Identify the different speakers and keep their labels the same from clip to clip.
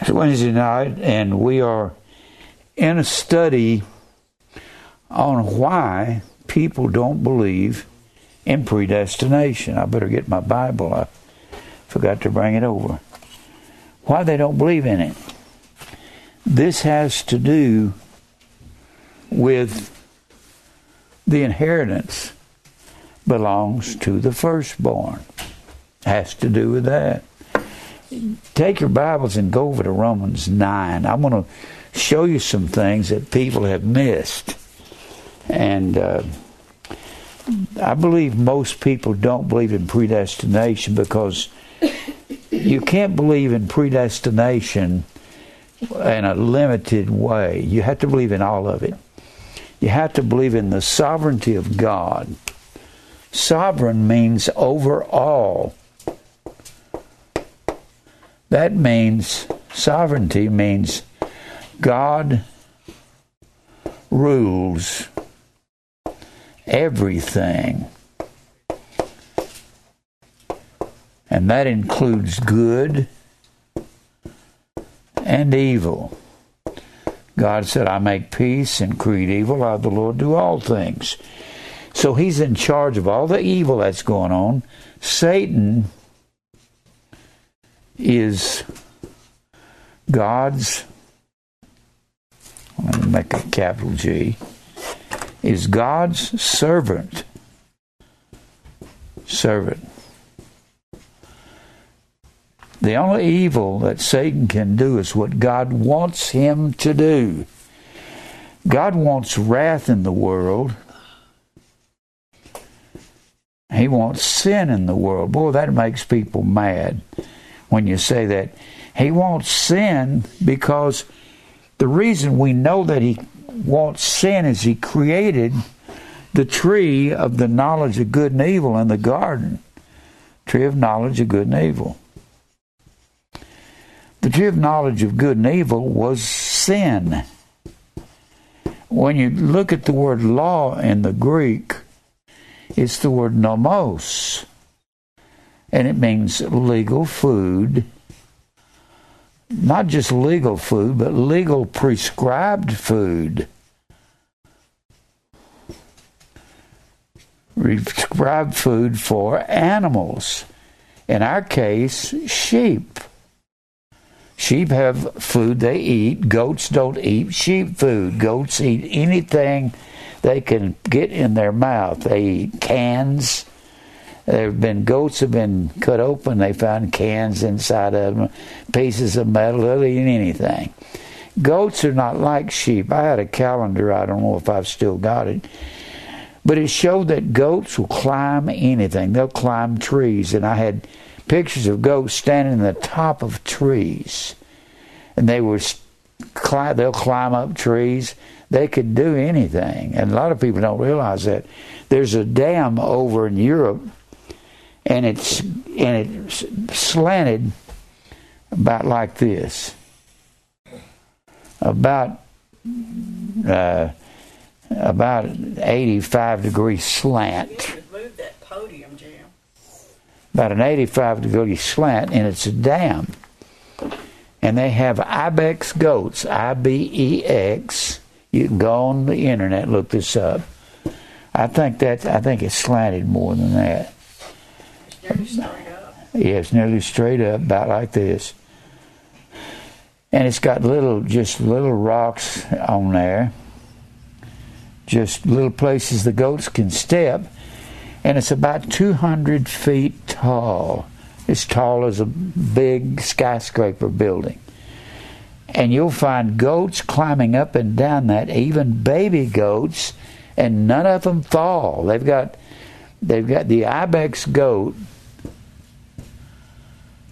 Speaker 1: It's Wednesday night, and we are in a study on why people don't believe in predestination. I better get my Bible. I forgot to bring it over. Why they don't believe in it. This has to do with the inheritance belongs to the firstborn. Has to do with that take your Bibles and go over to Romans 9. I want to show you some things that people have missed. And uh, I believe most people don't believe in predestination because you can't believe in predestination in a limited way. You have to believe in all of it. You have to believe in the sovereignty of God. Sovereign means over all that means sovereignty means God rules everything. And that includes good and evil. God said, I make peace and create evil. I, the Lord, do all things. So he's in charge of all the evil that's going on. Satan is God's, let me make a capital G, is God's servant. Servant. The only evil that Satan can do is what God wants him to do. God wants wrath in the world. He wants sin in the world. Boy, that makes people mad when you say that. He wants sin because the reason we know that he wants sin is he created the tree of the knowledge of good and evil in the garden. Tree of knowledge of good and evil. The tree of knowledge of good and evil was sin. When you look at the word law in the Greek, it's the word nomos and it means legal food. Not just legal food, but legal prescribed food. Prescribed food for animals. In our case, sheep. Sheep have food they eat. Goats don't eat sheep food. Goats eat anything they can get in their mouth. They eat cans, there have been goats have been cut open. They found cans inside of them, pieces of metal. Eat anything. Goats are not like sheep. I had a calendar. I don't know if I've still got it, but it showed that goats will climb anything. They'll climb trees, and I had pictures of goats standing in the top of trees, and they were they'll climb up trees. They could do anything, and a lot of people don't realize that. There's a dam over in Europe and it's and it's slanted about like this, about uh, about eighty-five degree slant.
Speaker 2: Move that podium, Jim.
Speaker 1: About an eighty-five degree slant, and it's a dam. And they have ibex goats, I B E X. You can go on the internet, look this up. I think that I think it's slanted more than that. Yeah, it's nearly straight up, about like this. And it's got little, just little rocks on there. Just little places the goats can step. And it's about 200 feet tall. As tall as a big skyscraper building. And you'll find goats climbing up and down that, even baby goats, and none of them fall. They've got, they've got the ibex goat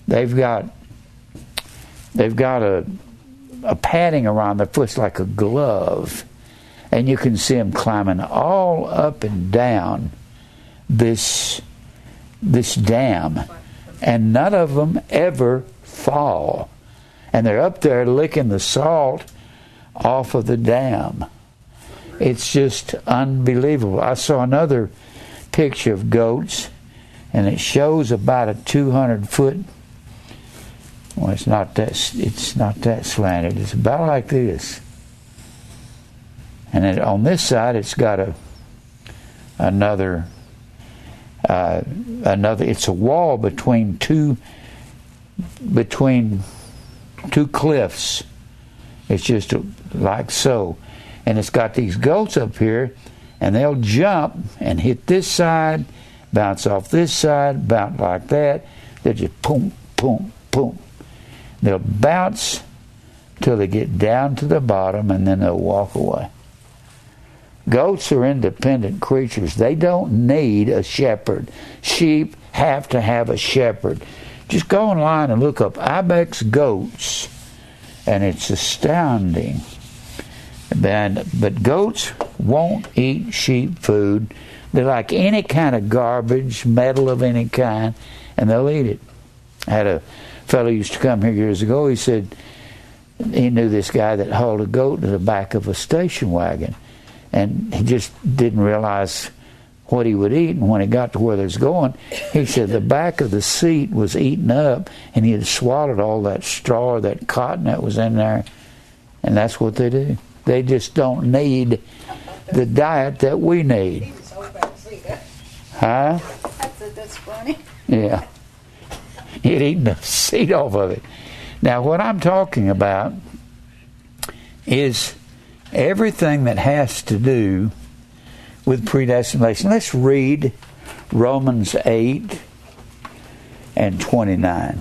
Speaker 1: they've got they've got a a padding around their foot like a glove, and you can see them climbing all up and down this this dam, and none of them ever fall, and they're up there licking the salt off of the dam. It's just unbelievable. I saw another picture of goats, and it shows about a 200 foot Well, it's not that it's not that slanted. It's about like this. And it, on this side, it's got a another uh, another. It's a wall between two between two cliffs. It's just like so, and it's got these goats up here, and they'll jump and hit this side, bounce off this side, bounce like that. They just boom, boom, boom. They'll bounce till they get down to the bottom, and then they'll walk away. Goats are independent creatures. They don't need a shepherd. Sheep have to have a shepherd. Just go online and look up ibex goats, and it's astounding. But, but goats won't eat sheep food. They like any kind of garbage, metal of any kind, and they'll eat it. I had a fellow used to come here years ago. He said he knew this guy that hauled a goat to the back of a station wagon and he just didn't realize what he would eat. And when he got to where they was going, he said the back of the seat was eaten up, and he had swallowed all that straw or that cotton that was in there. And that's what they do. They just don't need the diet that we need. Huh?
Speaker 2: That's funny.
Speaker 1: Yeah. He'd eaten the seed off of it. Now, what I'm talking about is everything that has to do with predestination. Let's read Romans 8 and 29.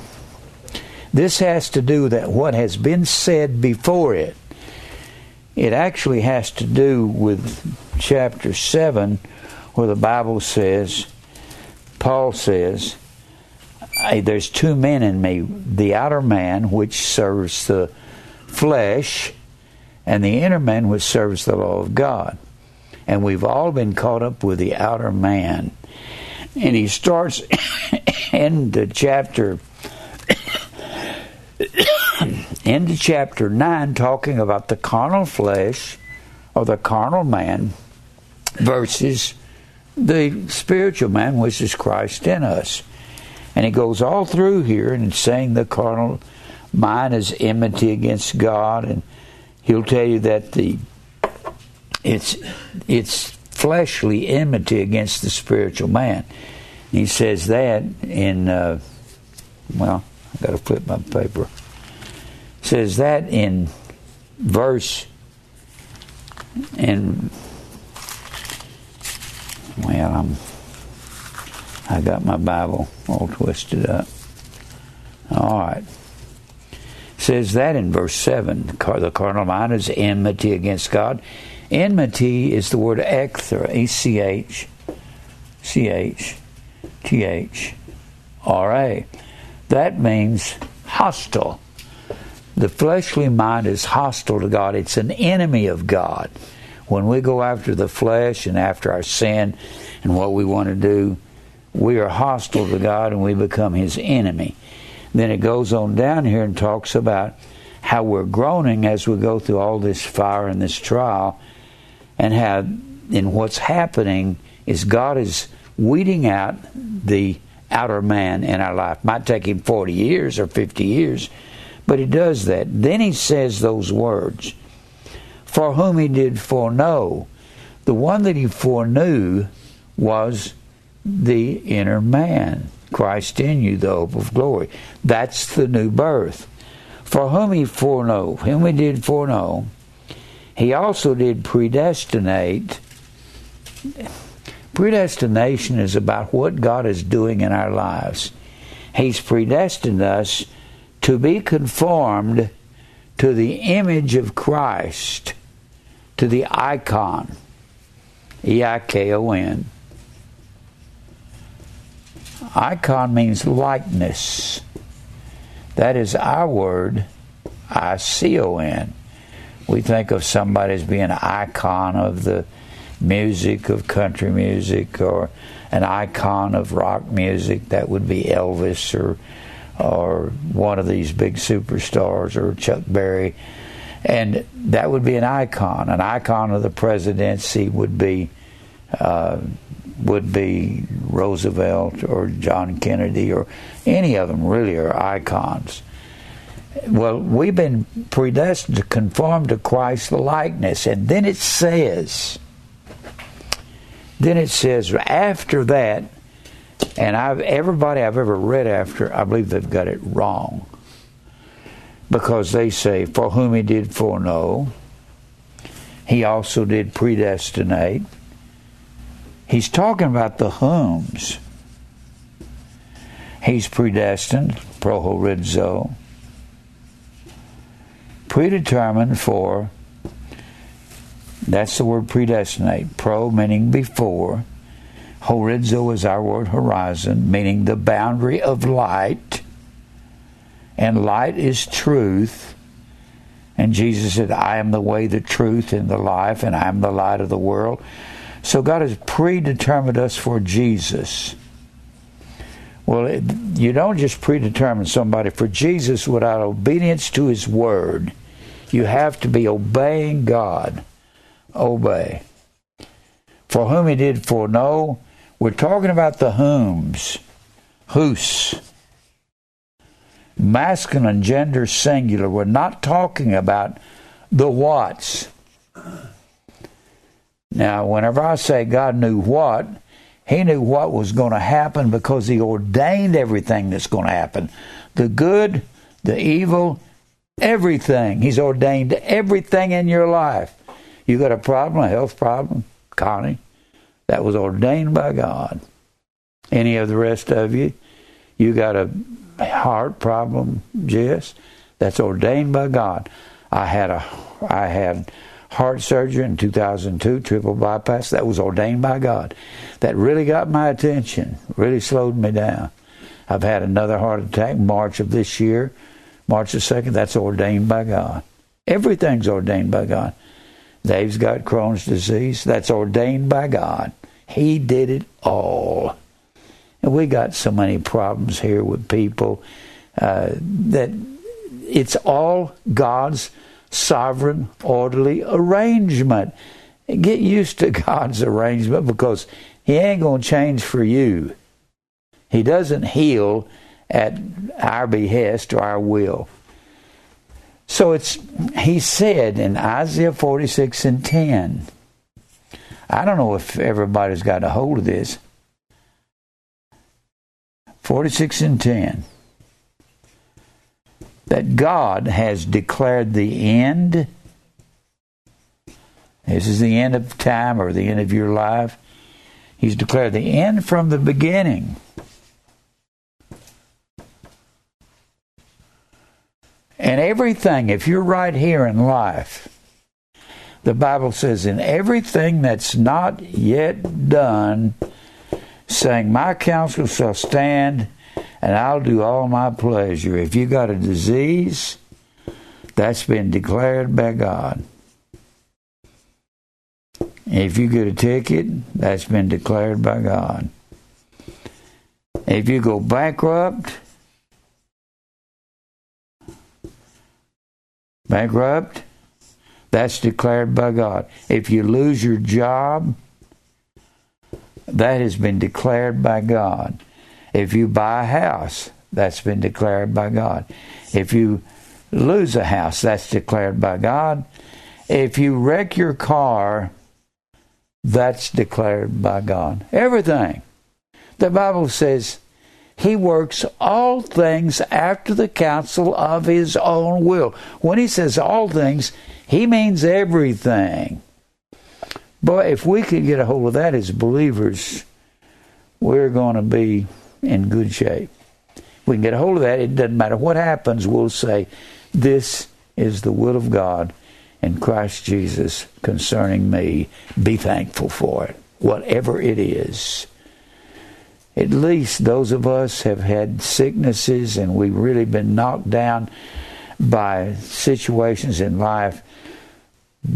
Speaker 1: This has to do with what has been said before it. It actually has to do with chapter 7, where the Bible says, Paul says, There's two men in me the outer man, which serves the flesh, and the inner man which serves the law of God. And we've all been caught up with the outer man. And he starts into chapter into chapter 9 talking about the carnal flesh or the carnal man versus the spiritual man which is Christ in us. And he goes all through here and saying the carnal mind is enmity against God and he'll tell you that the it's it's fleshly enmity against the spiritual man. He says that in uh, well, I got to flip my paper. Says that in verse in well, I'm I got my Bible all twisted up. All right says that in verse 7. The carnal mind is enmity against God. Enmity is the word echthra, E C H C H T H R A. That means hostile. The fleshly mind is hostile to God, it's an enemy of God. When we go after the flesh and after our sin and what we want to do, we are hostile to God and we become His enemy. Then it goes on down here and talks about how we're groaning as we go through all this fire and this trial, and how in what's happening is God is weeding out the outer man in our life. Might take him 40 years or 50 years, but he does that. Then he says those words For whom he did foreknow. The one that he foreknew was the inner man. Christ in you, the hope of glory. That's the new birth. For whom he foreknow, whom he did foreknow, he also did predestinate. Predestination is about what God is doing in our lives. He's predestined us to be conformed to the image of Christ, to the icon, E I K O N. Icon means likeness. That is our word, I C O N. We think of somebody as being an icon of the music, of country music, or an icon of rock music. That would be Elvis or or one of these big superstars or Chuck Berry. And that would be an icon. An icon of the presidency would be uh, would be Roosevelt or John Kennedy or any of them really are icons. Well, we've been predestined to conform to Christ's likeness. And then it says, then it says, after that, and I've, everybody I've ever read after, I believe they've got it wrong. Because they say, for whom he did foreknow, he also did predestinate. He's talking about the whom's. He's predestined, prohorizo, predetermined for, that's the word predestinate, pro meaning before, horizo is our word horizon, meaning the boundary of light, and light is truth. And Jesus said, I am the way, the truth, and the life, and I am the light of the world. So God has predetermined us for Jesus. Well, it, you don't just predetermine somebody for Jesus without obedience to His Word. You have to be obeying God. Obey. For whom He did foreknow, we're talking about the whom's. Whose. Masculine gender singular. We're not talking about the what's. Now, whenever I say God knew what, he knew what was going to happen because he ordained everything that's going to happen the good, the evil, everything. He's ordained everything in your life. You got a problem, a health problem, Connie, that was ordained by God. Any of the rest of you, you got a heart problem, Jess, that's ordained by God. I had a I had heart surgery in 2002, triple bypass. That was ordained by God. That really got my attention, really slowed me down. I've had another heart attack March of this year, March the 2nd. That's ordained by God. Everything's ordained by God. Dave's got Crohn's disease. That's ordained by God. He did it all. And we got so many problems here with people uh, that it's all God's sovereign, orderly arrangement. Get used to God's arrangement because He ain't going to change for you. He doesn't heal at our behest or our will. So it's he said in Isaiah 46 and 10. I don't know if everybody's got a hold of this. 46 and 10 that God has declared the end. This is the end of time or the end of your life. He's declared the end from the beginning. And everything, if you're right here in life, the Bible says, in everything that's not yet done, saying, My counsel shall stand and I'll do all my pleasure. If you got a disease, that's been declared by God. If you get a ticket, that's been declared by God. If you go bankrupt, bankrupt, that's declared by God. If you lose your job, that has been declared by God. If you buy a house, that's been declared by God. If you lose a house, that's declared by God. If you wreck your car, that's declared by God. Everything. The Bible says he works all things after the counsel of his own will. When he says all things, he means everything. But if we could get a hold of that as believers, we're going to be in good shape. We can get a hold of that. It doesn't matter what happens, we'll say, This is the will of God in Christ Jesus concerning me. Be thankful for it, whatever it is. At least those of us have had sicknesses and we've really been knocked down by situations in life,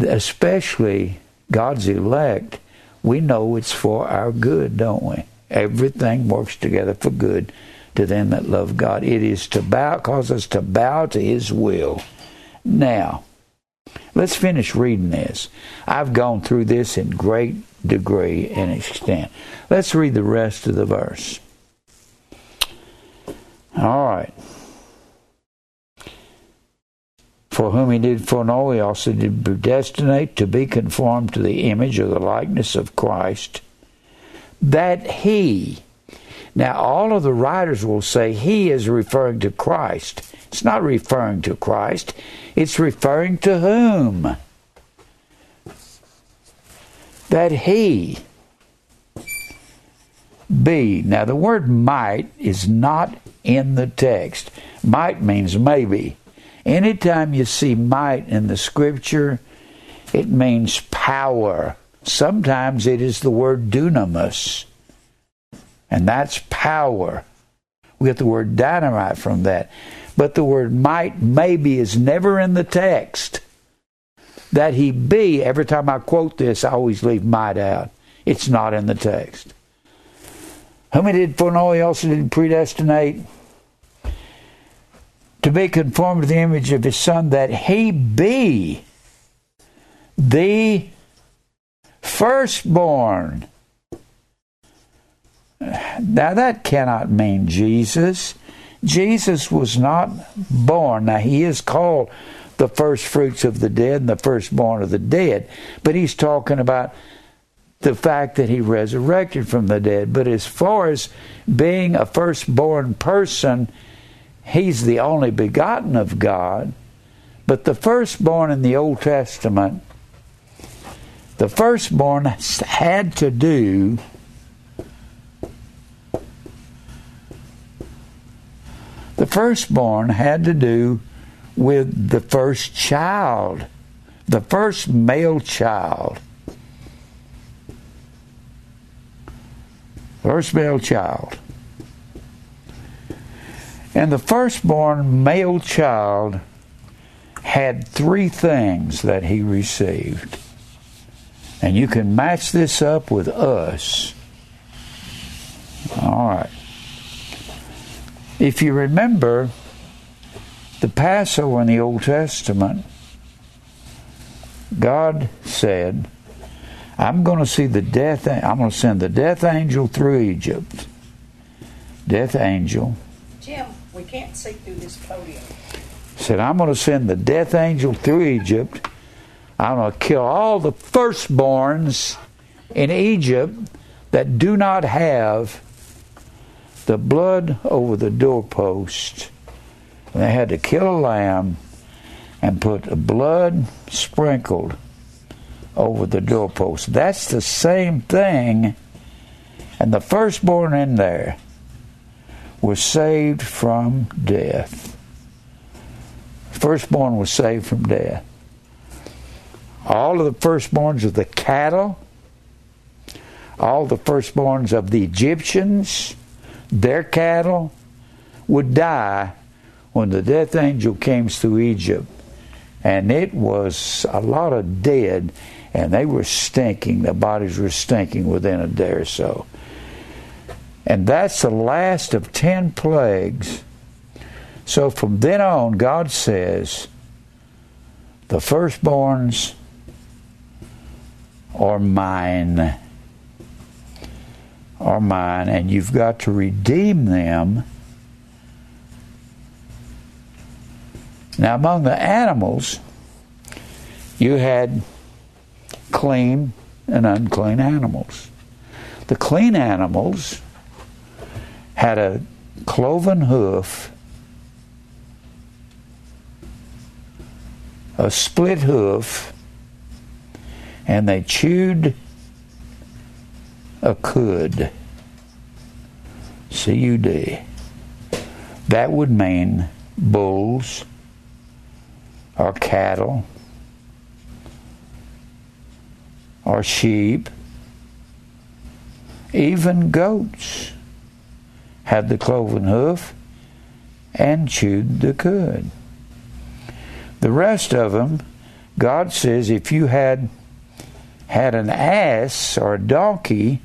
Speaker 1: especially God's elect. We know it's for our good, don't we? Everything works together for good to them that love God. It is to bow, cause us to bow to His will. Now, let's finish reading this. I've gone through this in great degree and extent. Let's read the rest of the verse. All right. For whom he did foreknow, he also did predestinate to be conformed to the image or the likeness of Christ, that he. Now, all of the writers will say he is referring to Christ. It's not referring to Christ, it's referring to whom? That he be. Now, the word might is not in the text. Might means maybe. Anytime you see might in the scripture, it means power. Sometimes it is the word dunamis, and that's power. We get the word dynamite from that. But the word might, maybe, is never in the text. That he be, every time I quote this, I always leave might out. It's not in the text. Whom he did foreknow, he also did predestinate to be conformed to the image of his son, that he be the firstborn. Now that cannot mean Jesus. Jesus was not born. Now he is called the first fruits of the dead and the firstborn of the dead, but he's talking about the fact that he resurrected from the dead. But as far as being a firstborn person, he's the only begotten of God. But the firstborn in the Old Testament, the firstborn had to do the firstborn had to do with the first child, the first male child. first male child. And the firstborn male child had three things that he received. And you can match this up with us. All right. If you remember the Passover in the Old Testament, God said, I'm going to see the death. I'm going to send the death angel through Egypt. Death angel.
Speaker 2: Jim, we can't see through this podium.
Speaker 1: Said I'm going to send the death angel through Egypt. I'm going to kill all the firstborns in Egypt that do not have the blood over the doorpost. And they had to kill a lamb and put the blood sprinkled over the doorpost. That's the same thing. And the firstborn in there was saved from death. Firstborn was saved from death. All of the firstborns of the cattle, all the firstborns of the Egyptians, their cattle, would die when the death angel came through Egypt. And it was a lot of dead and they were stinking. The bodies were stinking within a day or so. And that's the last of ten plagues. So from then on, God says, the firstborns are mine. Are mine, and you've got to redeem them. Now, among the animals, you had clean and unclean animals. The clean animals had a cloven hoof, a split hoof, and they chewed a cud. C U D. That would mean bulls or cattle or sheep, even goats had the cloven hoof and chewed the cud. The rest of them, God says, if you had had an ass or a donkey,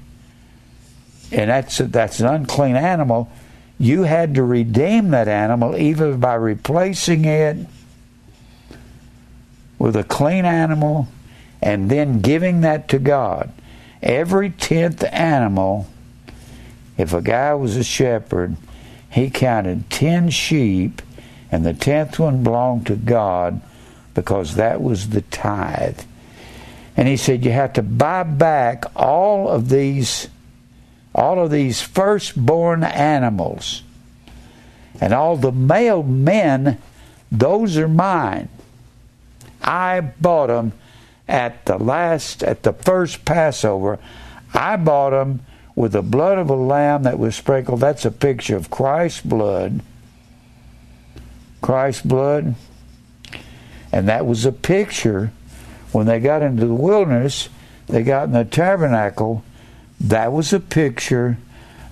Speaker 1: and that's that's an unclean animal, you had to redeem that animal either by replacing it with a clean animal and then giving that to God. Every tenth animal, if a guy was a shepherd, he counted ten sheep, and the tenth one belonged to God because that was the tithe. And he said you have to buy back all of these all of these firstborn animals. And all the male men, those are mine. I bought them at the last, at the first Passover. I bought them with the blood of a lamb that was sprinkled. That's a picture of Christ's blood. Christ's blood. And that was a picture when they got into the wilderness, they got in the tabernacle that was a picture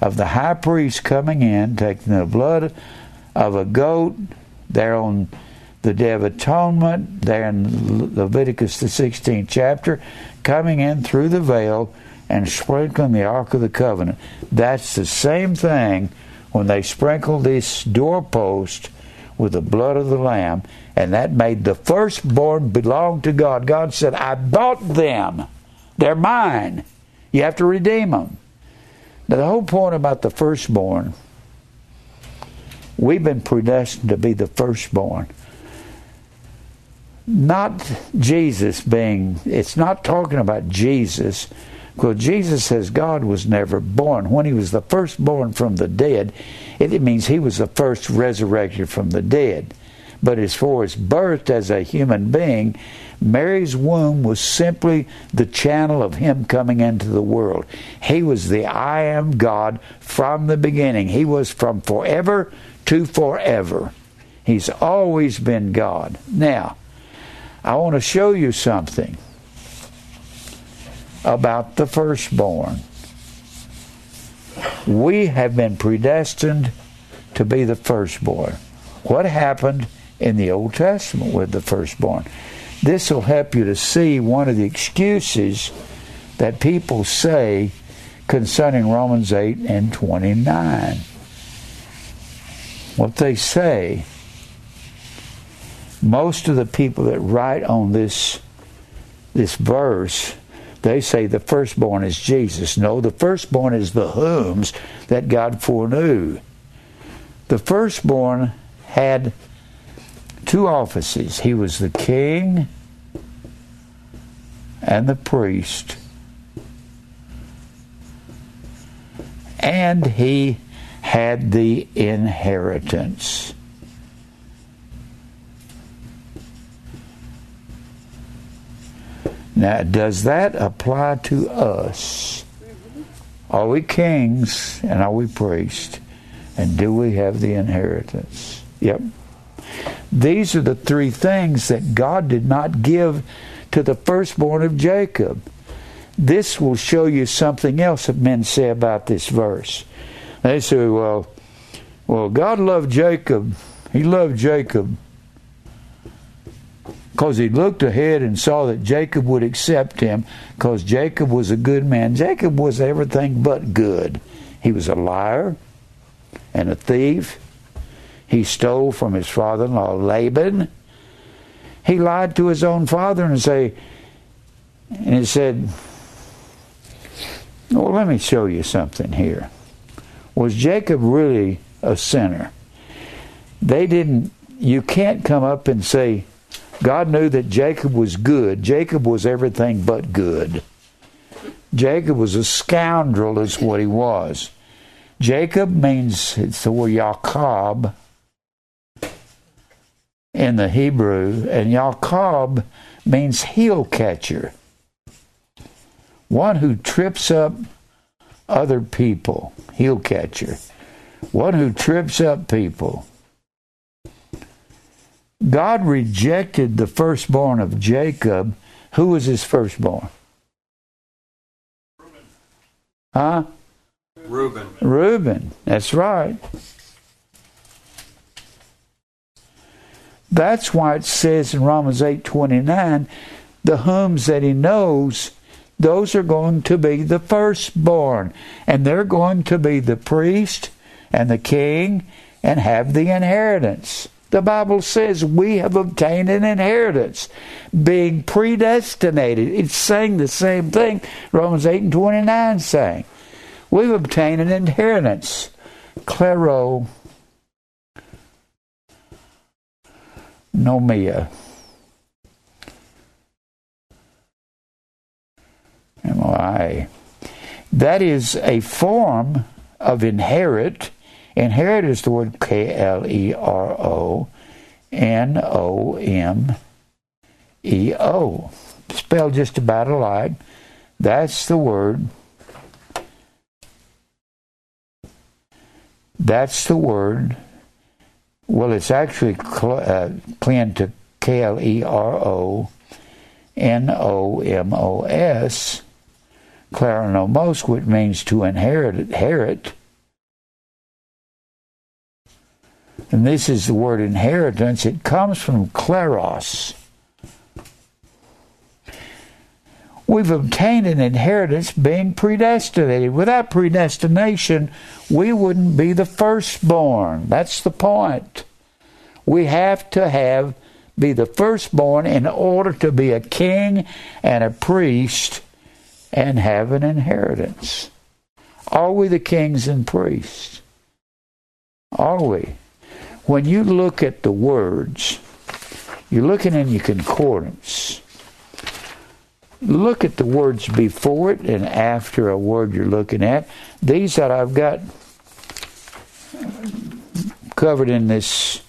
Speaker 1: of the high priest coming in, taking the blood of a goat there on the Day of Atonement, there in Leviticus, the 16th chapter, coming in through the veil and sprinkling the Ark of the Covenant. That's the same thing when they sprinkled this doorpost with the blood of the Lamb, and that made the firstborn belong to God. God said, I bought them, they're mine. You have to redeem them. Now, the whole point about the firstborn, we've been predestined to be the firstborn. Not Jesus being, it's not talking about Jesus, because Jesus says God was never born. When he was the firstborn from the dead, it means he was the first resurrected from the dead. But as far as birth as a human being, Mary's womb was simply the channel of Him coming into the world. He was the I am God from the beginning. He was from forever to forever. He's always been God. Now, I want to show you something about the firstborn. We have been predestined to be the firstborn. What happened in the Old Testament with the firstborn? this will help you to see one of the excuses that people say concerning Romans 8 and 29. What they say, most of the people that write on this, this verse, they say the firstborn is Jesus. No, the firstborn is the whom's that God foreknew. The firstborn had two offices. He was the king and the priest. And he had the inheritance. Now, does that apply to us? Are we kings and are we priests? And do we have the inheritance? Yep. These are the three things that God did not give to the firstborn of Jacob. This will show you something else that men say about this verse. They say, well, well, God loved Jacob. He loved Jacob because he looked ahead and saw that Jacob would accept him because Jacob was a good man. Jacob was everything but good. He was a liar and a thief he stole from his father in law Laban. He lied to his own father and say, and he said, Well, let me show you something here. Was Jacob really a sinner? They didn't, you can't come up and say, God knew that Jacob was good. Jacob was everything but good. Jacob was a scoundrel, is what he was. Jacob means, it's the word Yaakov, in the Hebrew, and Yaakov means heel catcher. One who trips up other people, heel catcher. One who trips up people. God rejected the firstborn of Jacob. Who was his firstborn?
Speaker 3: Reuben.
Speaker 1: Huh?
Speaker 3: Reuben.
Speaker 1: Reuben. That's right. That's why it says in Romans 8:29, the whom's that he knows, those are going to be the firstborn, and they're going to be the priest and the king and have the inheritance. The Bible says we have obtained an inheritance, being predestinated. It's saying the same thing Romans 8 and 29 saying. We've obtained an inheritance. Clero nomia. MOI. That is a form of inherit Inherit is the word K L E R O N O M E O. Spelled just about alike. That's the word. That's the word. Well, it's actually cl- uh, planned to K L E R O N O M O S, kleronomos, which means to inherit, inherit. And this is the word inheritance. It comes from kleros. We've obtained an inheritance being predestinated. Without predestination, we wouldn't be the firstborn. That's the point. We have to have be the firstborn in order to be a king and a priest and have an inheritance. Are we the kings and priests? Are we? When you look at the words, you're looking in your concordance. Look at the words before it and after a word you're looking at. These that I've got covered in this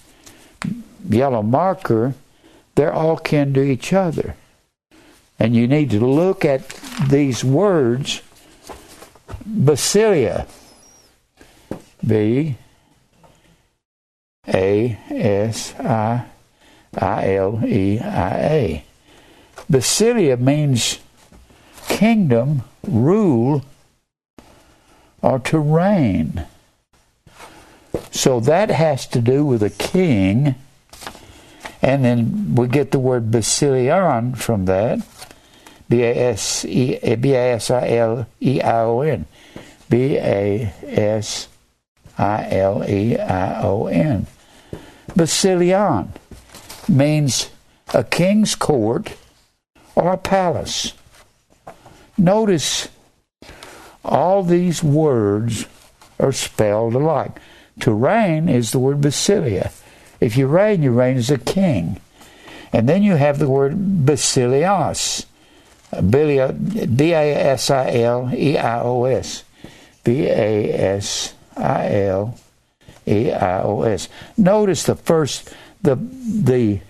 Speaker 1: yellow marker, they're all kin to each other. And you need to look at these words Basilia. B A S I I L E I A. Basilia means kingdom, rule, or to reign. So that has to do with a king and then we get the word basilion from that. B A S E B A S I L E I O N. B A S I L E I O N. Basilion means a king's court or a palace. Notice all these words are spelled alike. To reign is the word basilia. If you reign, you reign as a king. And then you have the word basilios. B A S I L E I O S. B A S I L E I O S. Notice the first, the, the,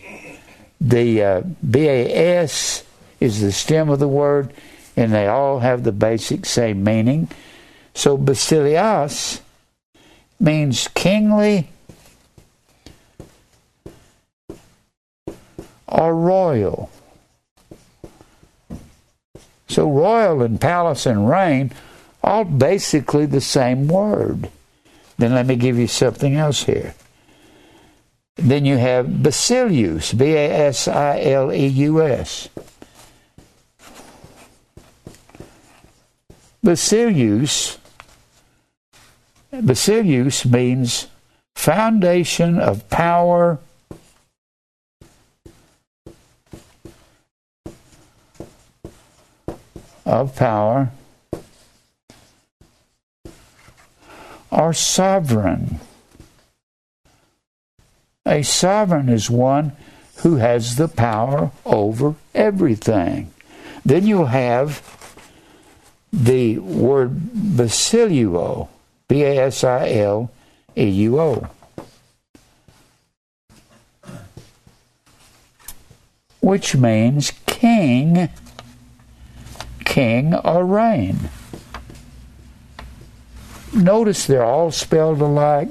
Speaker 1: the uh, B A S is the stem of the word, and they all have the basic same meaning. So basilios means kingly or royal. So, royal and palace and reign, all basically the same word. Then let me give you something else here. Then you have Basilius, B A S I L E U S. Basilius, Basilius means foundation of power of power are sovereign. A sovereign is one who has the power over everything. Then you'll have the word basiluo, B A S I L E U O. Which means king king or reign. Notice they're all spelled alike.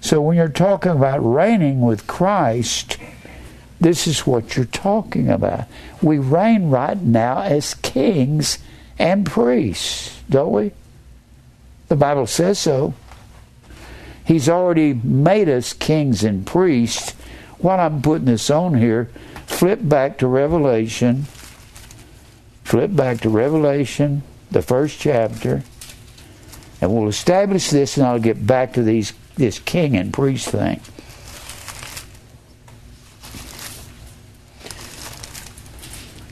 Speaker 1: So when you're talking about reigning with Christ, this is what you're talking about. We reign right now as kings and priests, don't we? The Bible says so. He's already made us kings and priests. While I'm putting this on here, flip back to Revelation flip back to Revelation, the first chapter, and we'll establish this, and I'll get back to these this king and priest thing.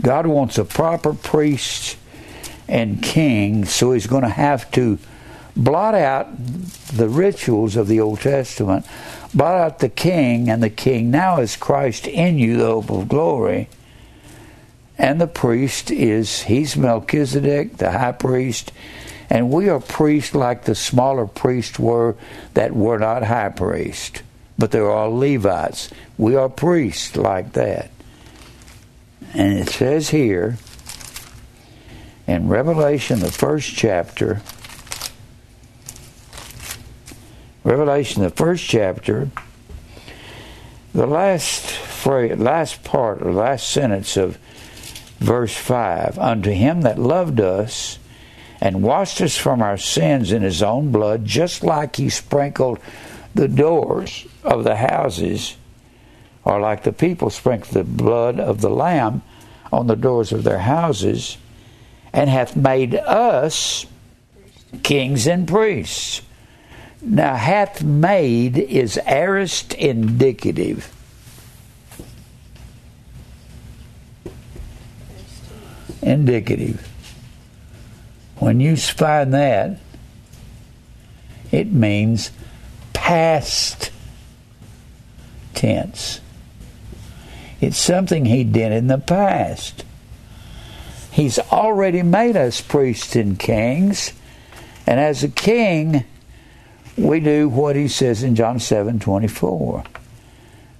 Speaker 1: God wants a proper priest and king, so he's going to have to blot out the rituals of the Old Testament, blot out the king, and the king now is Christ in you, the hope of glory And the priest is, he's Melchizedek, the high priest. And we are priests like the smaller priests were that were not high priests, but they're all Levites. We are priests like that. And it says here in Revelation, the first chapter, Revelation, the first chapter, the last phrase, last part, or last sentence of verse 5 Unto him that loved us and washed us from our sins in his own blood, just like he sprinkled the doors of the houses, or like the people sprinkled the blood of the Lamb on the doors of their houses, and hath made us kings and priests. Now, hath made is aorist indicative. Indicative. When you find that, it means past tense. It's something he did in the past. He's already made us priests and kings, and as a king, we do what he says in John 7 24.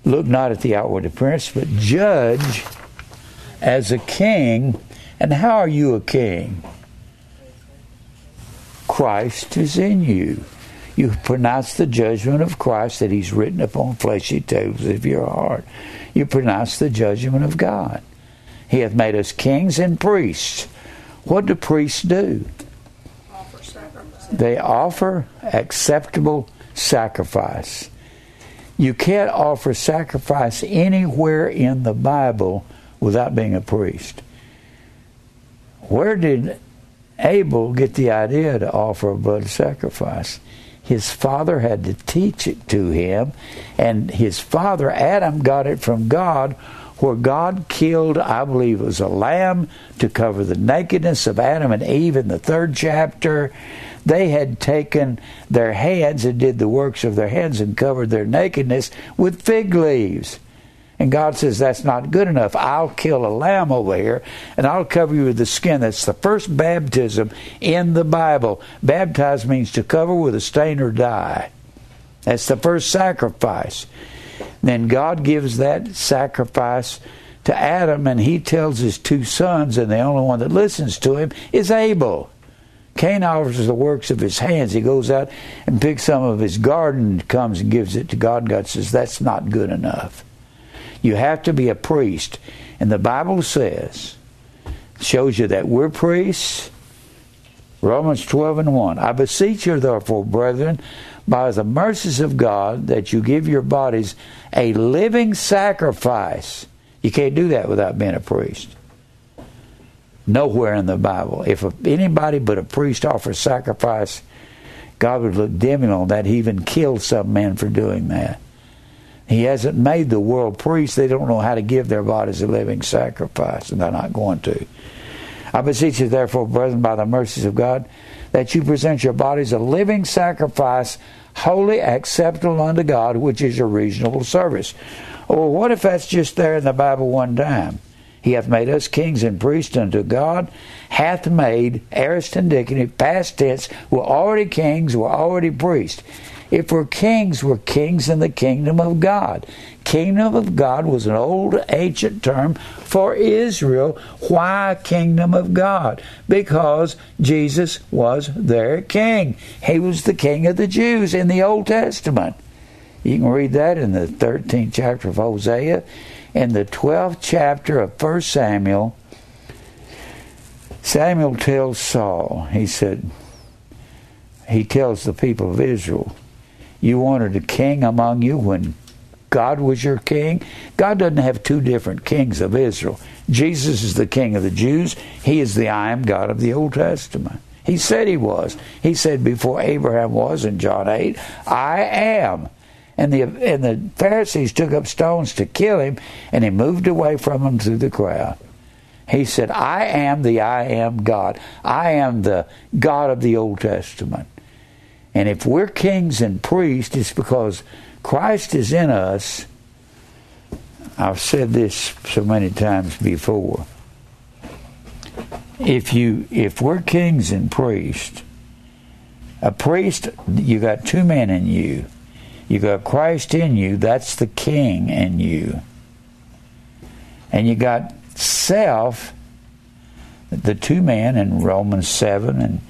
Speaker 1: Look not at the outward appearance, but judge as a king. And how are you a king? Christ is in you. You pronounce the judgment of Christ that He's written upon fleshy tables of your heart. You pronounce the judgment of God. He hath made us kings and priests. What do priests do? They offer acceptable sacrifice. You can't offer sacrifice anywhere in the Bible without being a priest. Where did Abel get the idea to offer a blood sacrifice? His father had to teach it to him, and his father, Adam, got it from God, where God killed, I believe it was a lamb to cover the nakedness of Adam and Eve in the third chapter. They had taken their hands and did the works of their hands and covered their nakedness with fig leaves. And God says, That's not good enough. I'll kill a lamb over here and I'll cover you with the skin. That's the first baptism in the Bible. Baptize means to cover with a stain or dye. That's the first sacrifice. Then God gives that sacrifice to Adam, and he tells his two sons, and the only one that listens to him is Abel. Cain offers the works of his hands. He goes out and picks some of his garden, comes and gives it to God. God says, That's not good enough. You have to be a priest. And the Bible says, shows you that we're priests. Romans 12 and 1. I beseech you, therefore, brethren, by the mercies of God, that you give your bodies a living sacrifice. You can't do that without being a priest. Nowhere in the Bible. If anybody but a priest offers sacrifice, God would look dim on that. He even killed some men for doing that. He hasn't made the world priests. They don't know how to give their bodies a living sacrifice, and they're not going to. I beseech you, therefore, brethren, by the mercies of God, that you present your bodies a living sacrifice, holy acceptable unto God, which is your reasonable service. Well, what if that's just there in the Bible one time? He hath made us kings and priests unto God, hath made, aorist indicative, past tense, we're already kings, we're already priests. If we're kings, we're kings in the kingdom of God. Kingdom of God was an old ancient term for Israel. Why kingdom of God? Because Jesus was their king. He was the king of the Jews in the Old Testament. You can read that in the 13th chapter of Hosea. In the 12th chapter of 1 Samuel, Samuel tells Saul, he said, he tells the people of Israel, you wanted a king among you when God was your king. God doesn't have two different kings of Israel. Jesus is the king of the Jews. He is the I am God of the Old Testament. He said he was. He said before Abraham was in John 8, I am. And the, and the Pharisees took up stones to kill him, and he moved away from them through the crowd. He said, I am the I am God. I am the God of the Old Testament. And if we're kings and priests, it's because Christ is in us. I've said this so many times before. if you if we're kings and priests, a priest you got two men in you. You got Christ in you, that's the king in you. And you got self, the two men in Romans 7 and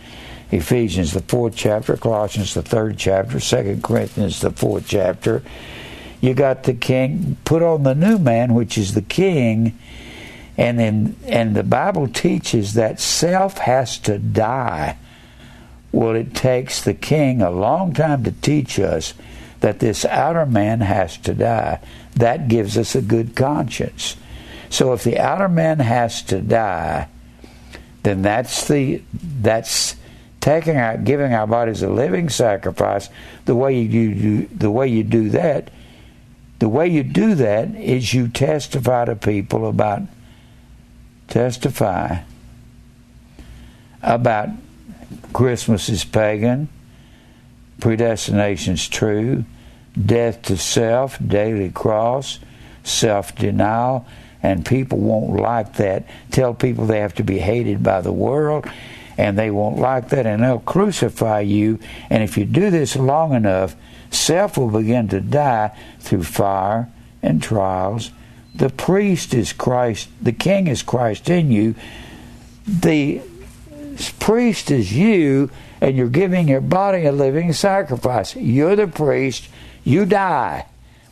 Speaker 1: Ephesians, the fourth chapter, Colossians, the third chapter, Second Corinthians, the fourth chapter. You got the king, put on the new man, which is the king. And then, and the Bible teaches that self has to die. Well, it takes the king a long time to teach us that this outer man has to die. That gives us a good conscience. So if the outer man has to die, then that's the that's taking out giving our bodies a living sacrifice. The way you do the way you do that, the way you do that is you testify to people about testify about Christmas is pagan, predestination's true, death to self, daily cross, self denial, and people won't like that. Tell people they have to be hated by the world, and they won't like that, and they'll crucify you. And if you do this long enough, self will begin to die through fire and trials. The priest is Christ, the king is Christ in you. The priest is you, and you're giving your body a living sacrifice. You're the priest, you die.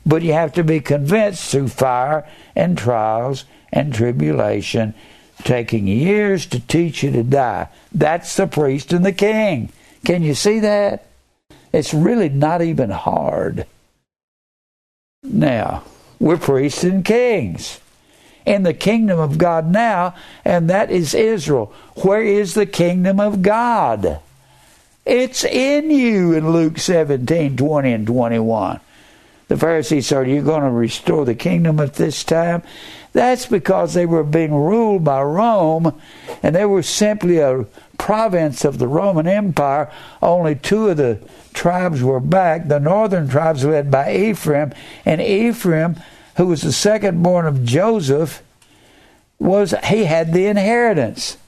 Speaker 1: But you have to be convinced through fire and trials and tribulation, taking years to teach you to die. That's the priest and the king. Can you see that? It's really not even hard. Now, we're priests and kings in the kingdom of God now, and that is Israel. Where is the kingdom of God? It's in you in Luke 17 20 and 21. The Pharisees said, Are you going to restore the kingdom at this time? That's because they were being ruled by Rome, and they were simply a province of the Roman Empire. Only two of the tribes were back. The northern tribes led by Ephraim, and Ephraim, who was the second born of Joseph, was he had the inheritance.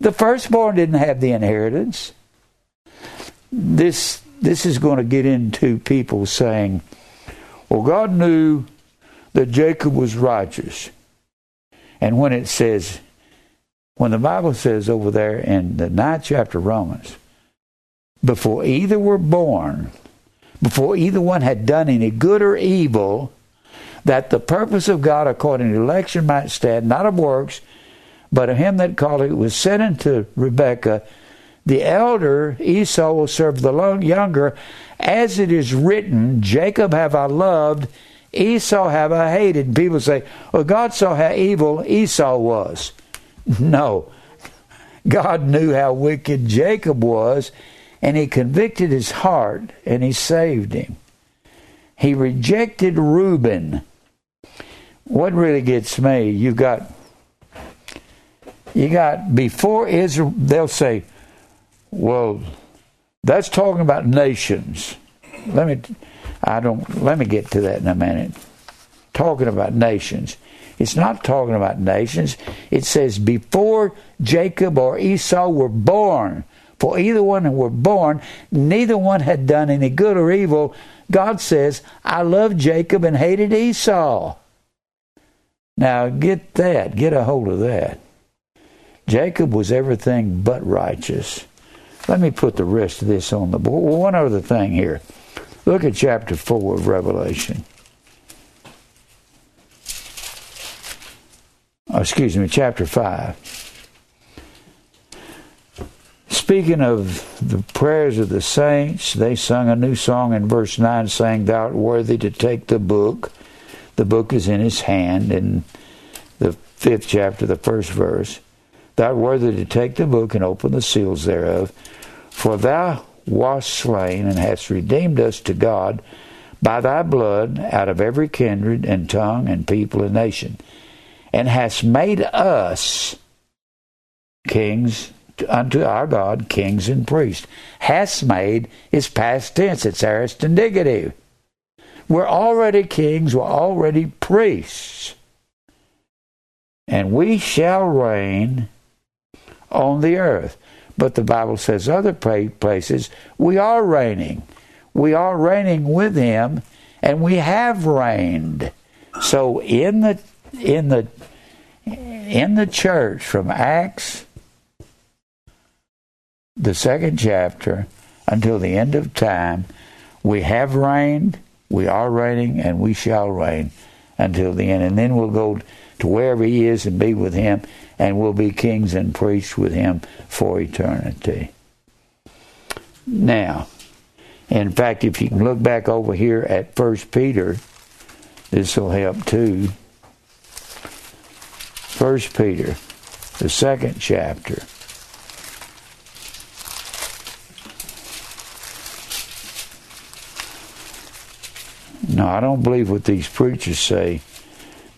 Speaker 1: The firstborn didn't have the inheritance. This this is going to get into people saying, well, God knew that Jacob was righteous. And when it says, when the Bible says over there in the ninth chapter of Romans, before either were born, before either one had done any good or evil, that the purpose of God according to election might stand, not of works, but of him that called it was sent unto Rebekah. The elder Esau will serve the younger, as it is written, Jacob have I loved, Esau have I hated. People say, well, God saw how evil Esau was. No. God knew how wicked Jacob was, and he convicted his heart, and he saved him. He rejected Reuben. What really gets me, you got you got before Israel they'll say, Well, that's talking about nations. Let me I don't let me get to that in a minute. Talking about nations. It's not talking about nations. It says before Jacob or Esau were born, for either one were born, neither one had done any good or evil. God says, I loved Jacob and hated Esau. Now get that, get a hold of that. Jacob was everything but righteous. Let me put the rest of this on the board. Well, one other thing here. Look at chapter 4 of Revelation. Oh, excuse me, chapter 5. Speaking of the prayers of the saints, they sung a new song in verse 9 saying, Thou art worthy to take the book. The book is in his hand in the fifth chapter, the first verse. Thou art worthy to take the book and open the seals thereof. For thou wast slain and hast redeemed us to God by thy blood out of every kindred and tongue and people and nation, and hast made us kings unto our God, kings and priests. Hast made is past tense, it's aorist indicative. We're already kings, we're already priests. And we shall reign on the earth. But the Bible says other places we are reigning. We are reigning with him and we have reigned. So in the in the in the church from Acts the second chapter until the end of time we have reigned, we are reigning and we shall reign until the end and then we'll go to wherever he is and be with him and we'll be kings and priests with him for eternity. Now, in fact, if you can look back over here at First Peter, this will help too. First Peter, the second chapter. No, I don't believe what these preachers say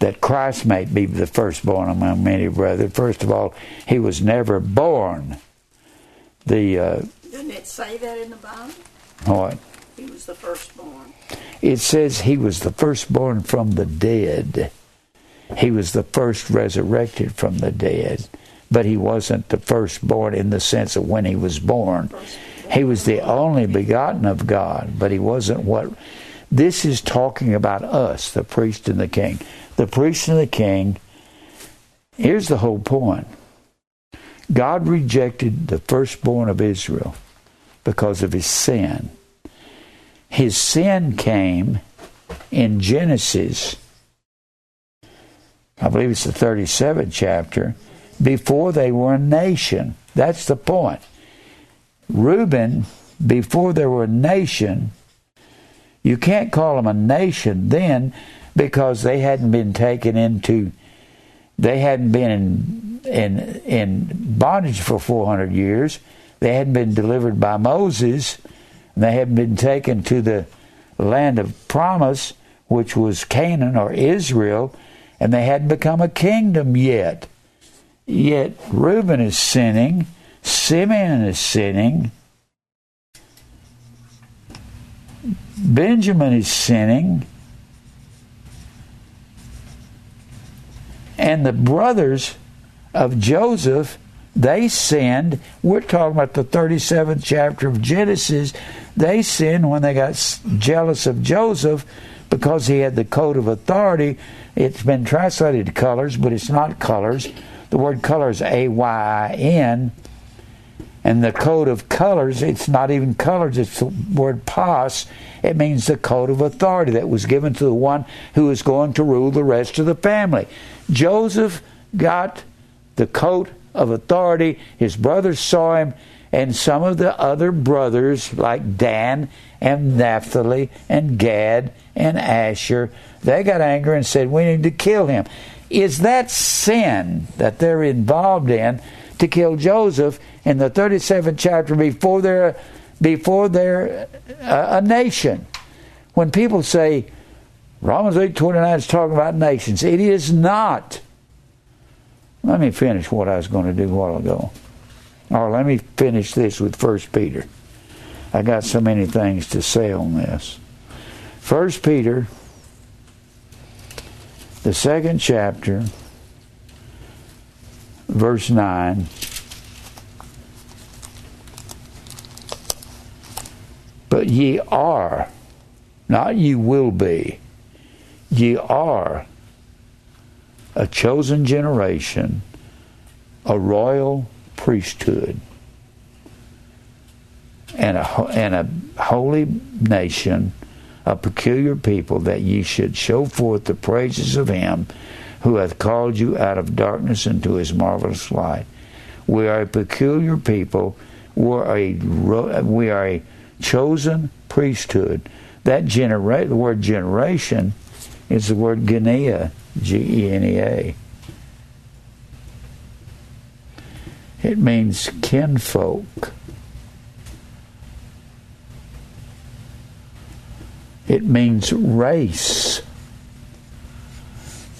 Speaker 1: that Christ might be the firstborn among many brethren. First of all, he was never born. The uh,
Speaker 2: didn't it say that in the Bible?
Speaker 1: What?
Speaker 2: He was the firstborn.
Speaker 1: It says he was the firstborn from the dead. He was the first resurrected from the dead. But he wasn't the firstborn in the sense of when he was born. He was the only begotten of God, but he wasn't what. This is talking about us, the priest and the king. The priest and the king, here's the whole point God rejected the firstborn of Israel because of his sin. His sin came in Genesis, I believe it's the 37th chapter, before they were a nation. That's the point. Reuben, before they were a nation, you can't call them a nation then because they hadn't been taken into, they hadn't been in, in, in bondage for 400 years. They hadn't been delivered by Moses. They hadn't been taken to the land of promise, which was Canaan or Israel, and they hadn't become a kingdom yet. Yet Reuben is sinning, Simeon is sinning, Benjamin is sinning, and the brothers of Joseph they sinned. We're talking about the 37th chapter of Genesis. They sinned when they got jealous of Joseph because he had the coat of authority. It's been translated colors, but it's not colors. The word color is A Y N. And the code of colors, it's not even colors, it's the word pas. It means the code of authority that was given to the one who is going to rule the rest of the family. Joseph got the coat of authority. His brothers saw him, and some of the other brothers, like Dan and Naphtali and Gad and Asher, they got angry and said, We need to kill him. Is that sin that they're involved in to kill Joseph in the 37th chapter before they're, before they're uh, a nation? When people say, Romans 8:29 is talking about nations. It is not. Let me finish what I was going to do a while ago. Or let me finish this with First Peter. I got so many things to say on this. First Peter, the second chapter, verse 9. But ye are, not ye will be, ye are a chosen generation, a royal priesthood, and a, and a holy nation, a peculiar people, that ye should show forth the praises of him who hath called you out of darkness into his marvelous light. We are a peculiar people. We're a, we are a chosen priesthood. That genera- the word generation is the word Genea, G E N E A. It means kinfolk. It means race.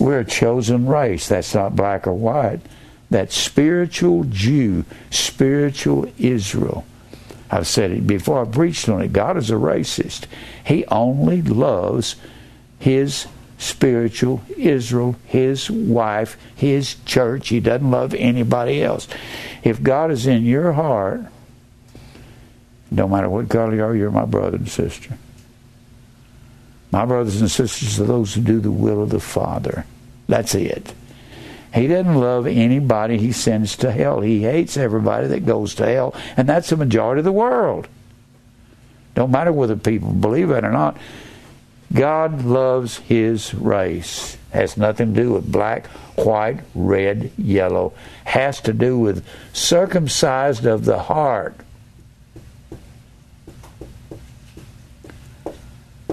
Speaker 1: We're a chosen race. That's not black or white. That's spiritual Jew, spiritual Israel. I've said it before, I preached on it. God is a racist. He only loves his spiritual Israel, his wife, his church. He doesn't love anybody else. If God is in your heart, no matter what color you are, you're my brother and sister. My brothers and sisters are those who do the will of the Father. That's it. He doesn't love anybody he sends to hell. He hates everybody that goes to hell, and that's the majority of the world. Don't matter whether people believe it or not. God loves his race. Has nothing to do with black, white, red, yellow. Has to do with circumcised of the heart.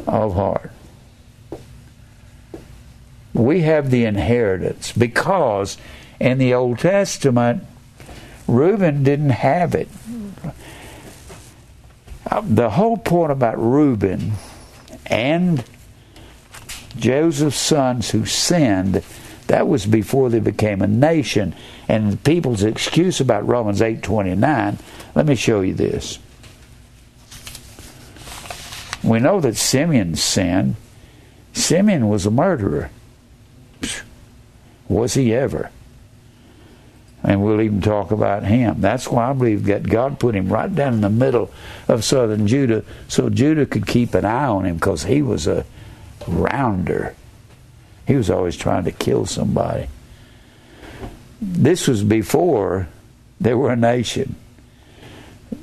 Speaker 1: Of heart. We have the inheritance because in the Old Testament, Reuben didn't have it. Uh, the whole point about Reuben and Joseph's sons who sinned, that was before they became a nation. And people's excuse about Romans 8:29, let me show you this. We know that Simeon sinned. Simeon was a murderer. Was he ever? And we'll even talk about him. That's why I believe that God put him right down in the middle of southern Judah so Judah could keep an eye on him because he was a rounder. He was always trying to kill somebody. This was before they were a nation.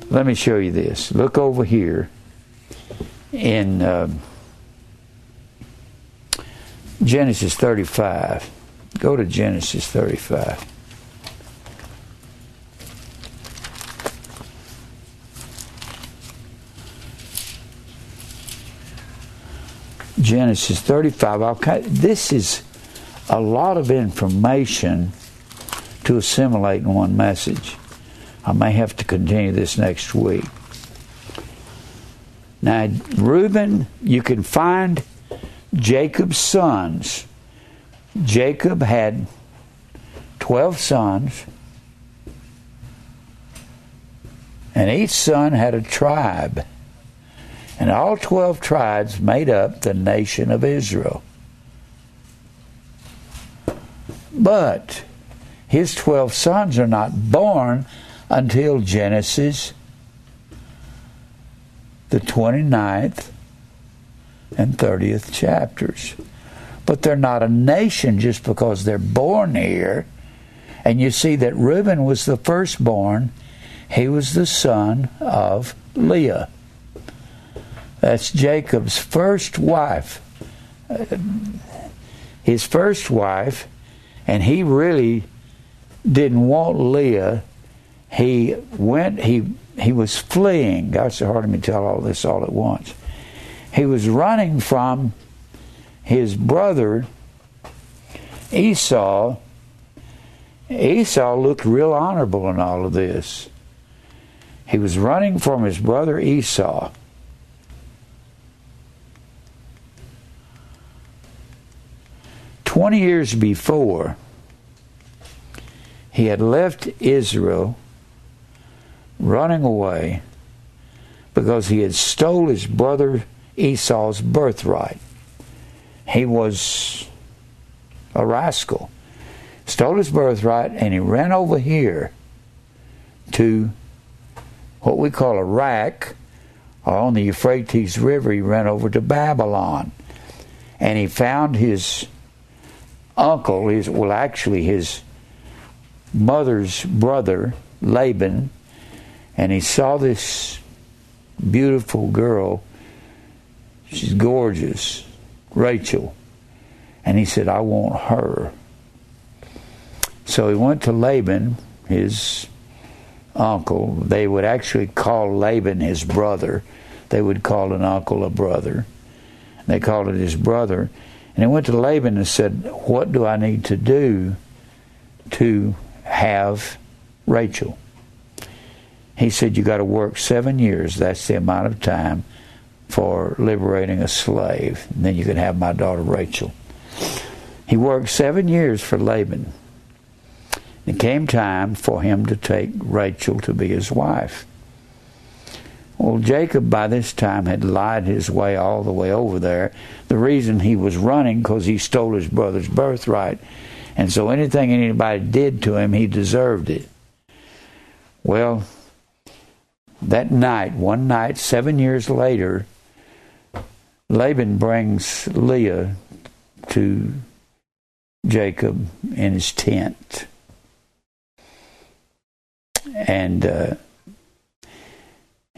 Speaker 1: Let me show you this. Look over here in uh, Genesis 35. Go to Genesis 35. Genesis 35. I'll, this is a lot of information to assimilate in one message. I may have to continue this next week. Now, Reuben, you can find Jacob's sons. Jacob had 12 sons, and each son had a tribe. And all 12 tribes made up the nation of Israel. But his 12 sons are not born until Genesis, the 29th and 30th chapters. But they're not a nation just because they're born here. And you see that Reuben was the firstborn, he was the son of Leah. That's Jacob's first wife. His first wife, and he really didn't want Leah. He went, he he was fleeing. God's so hard to me tell all this all at once. He was running from his brother Esau. Esau looked real honorable in all of this. He was running from his brother Esau. 20 years before, he had left Israel running away because he had stole his brother Esau's birthright. He was a rascal. Stole his birthright and he ran over here to what we call Iraq, or on the Euphrates River, he ran over to Babylon. And he found his uncle, his well, actually his mother's brother, Laban, and he saw this beautiful girl. She's gorgeous, Rachel. And he said, I want her. So he went to Laban, his uncle. They would actually call Laban his brother. They would call an uncle a brother. They called it his brother. And he went to Laban and said, What do I need to do to have Rachel? He said, You got to work seven years. That's the amount of time for liberating a slave. And then you can have my daughter Rachel. He worked seven years for Laban. It came time for him to take Rachel to be his wife. Well, Jacob by this time had lied his way all the way over there. The reason he was running because he stole his brother's birthright. And so anything anybody did to him, he deserved it. Well, that night, one night, seven years later, Laban brings Leah to Jacob in his tent. And uh,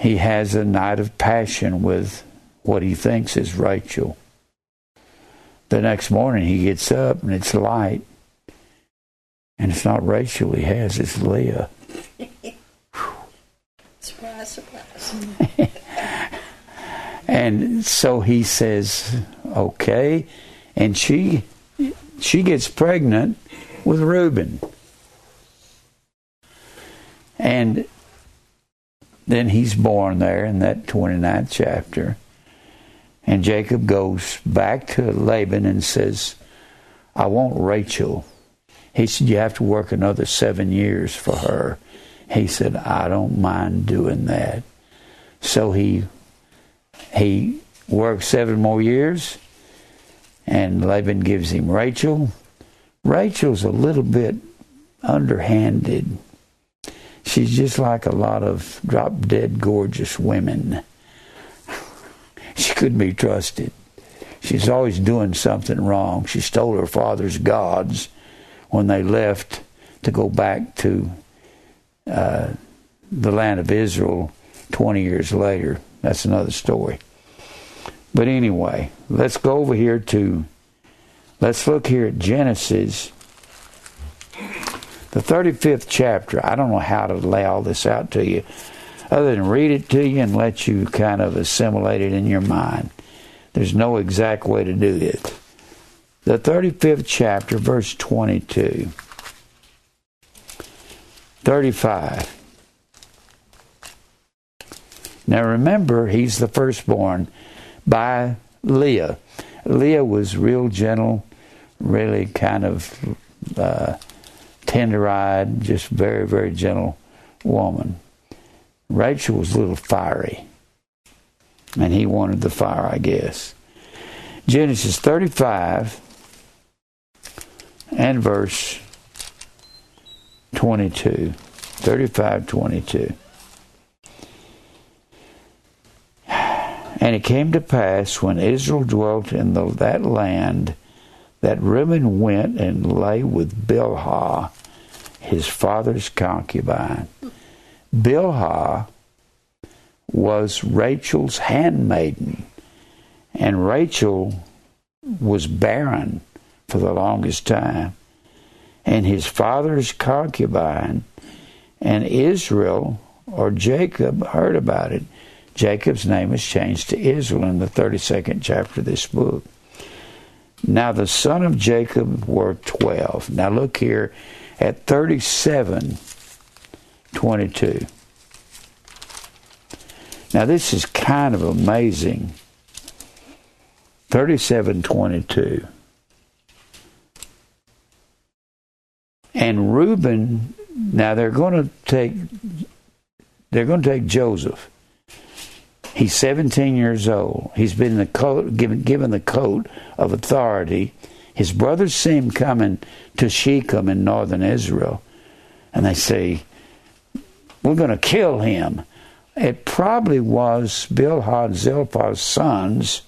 Speaker 1: he has a night of passion with what he thinks is Rachel. The next morning he gets up and it's light. And it's not Rachel he has, it's Leah.
Speaker 2: Surprise, surprise.
Speaker 1: and so he says, okay. And she she gets pregnant with Reuben. And then he's born there in that 29th chapter. And Jacob goes back to Laban and says, I want Rachel. He said, You have to work another seven years for her. He said, I don't mind doing that. So he he worked seven more years, and Laban gives him Rachel. Rachel's a little bit underhanded. She's just like a lot of drop dead gorgeous women. She couldn't be trusted. She's always doing something wrong. She stole her father's gods when they left to go back to uh, the land of Israel 20 years later. That's another story. But anyway, let's go over here to, let's look here at Genesis, the 35th chapter. I don't know how to lay all this out to you other than read it to you and let you kind of assimilate it in your mind. There's no exact way to do it. The 35th chapter, verse 22. 35. Now remember, he's the firstborn by Leah. Leah was real gentle, really kind of uh, tender eyed, just very, very gentle woman. Rachel was a little fiery, and he wanted the fire, I guess. Genesis 35 and verse 22. 35 22. And it came to pass when Israel dwelt in the, that land that Reuben went and lay with Bilhah, his father's concubine. Bilhah was Rachel's handmaiden, and Rachel was barren for the longest time. And his father's concubine and Israel or Jacob heard about it. Jacob's name is changed to Israel in the 32nd chapter of this book. Now the son of Jacob were 12. Now look here at 37 22. Now this is kind of amazing. 37 22. And Reuben, now they're going to take they're going to take Joseph. He's 17 years old. He's been the coat, given, given the coat of authority. His brothers see him coming to Shechem in northern Israel, and they say, "We're going to kill him." It probably was Bilhah and Zilpah's sons,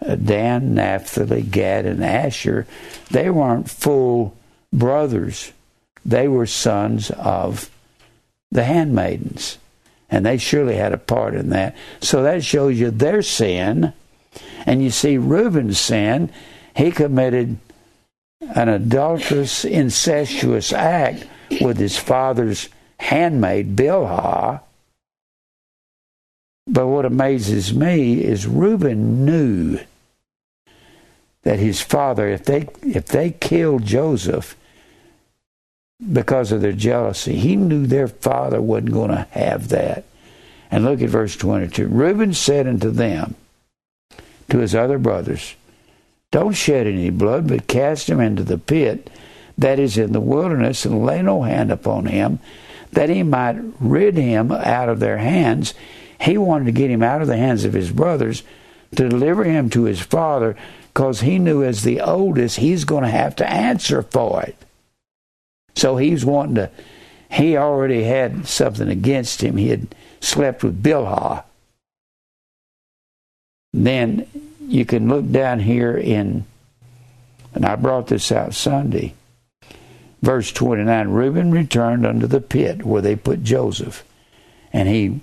Speaker 1: uh, Dan, Naphtali, Gad, and Asher. They weren't full brothers. They were sons of the handmaidens. And they surely had a part in that. So that shows you their sin. And you see Reuben's sin. He committed an adulterous, incestuous act with his father's handmaid, Bilhah. But what amazes me is Reuben knew that his father, if they if they killed Joseph, because of their jealousy. He knew their father wasn't going to have that. And look at verse 22. Reuben said unto them, to his other brothers, Don't shed any blood, but cast him into the pit that is in the wilderness, and lay no hand upon him, that he might rid him out of their hands. He wanted to get him out of the hands of his brothers to deliver him to his father because he knew as the oldest he's going to have to answer for it. So he's wanting to, he already had something against him. He had slept with Bilhah. Then you can look down here in, and I brought this out Sunday, verse 29 Reuben returned unto the pit where they put Joseph, and he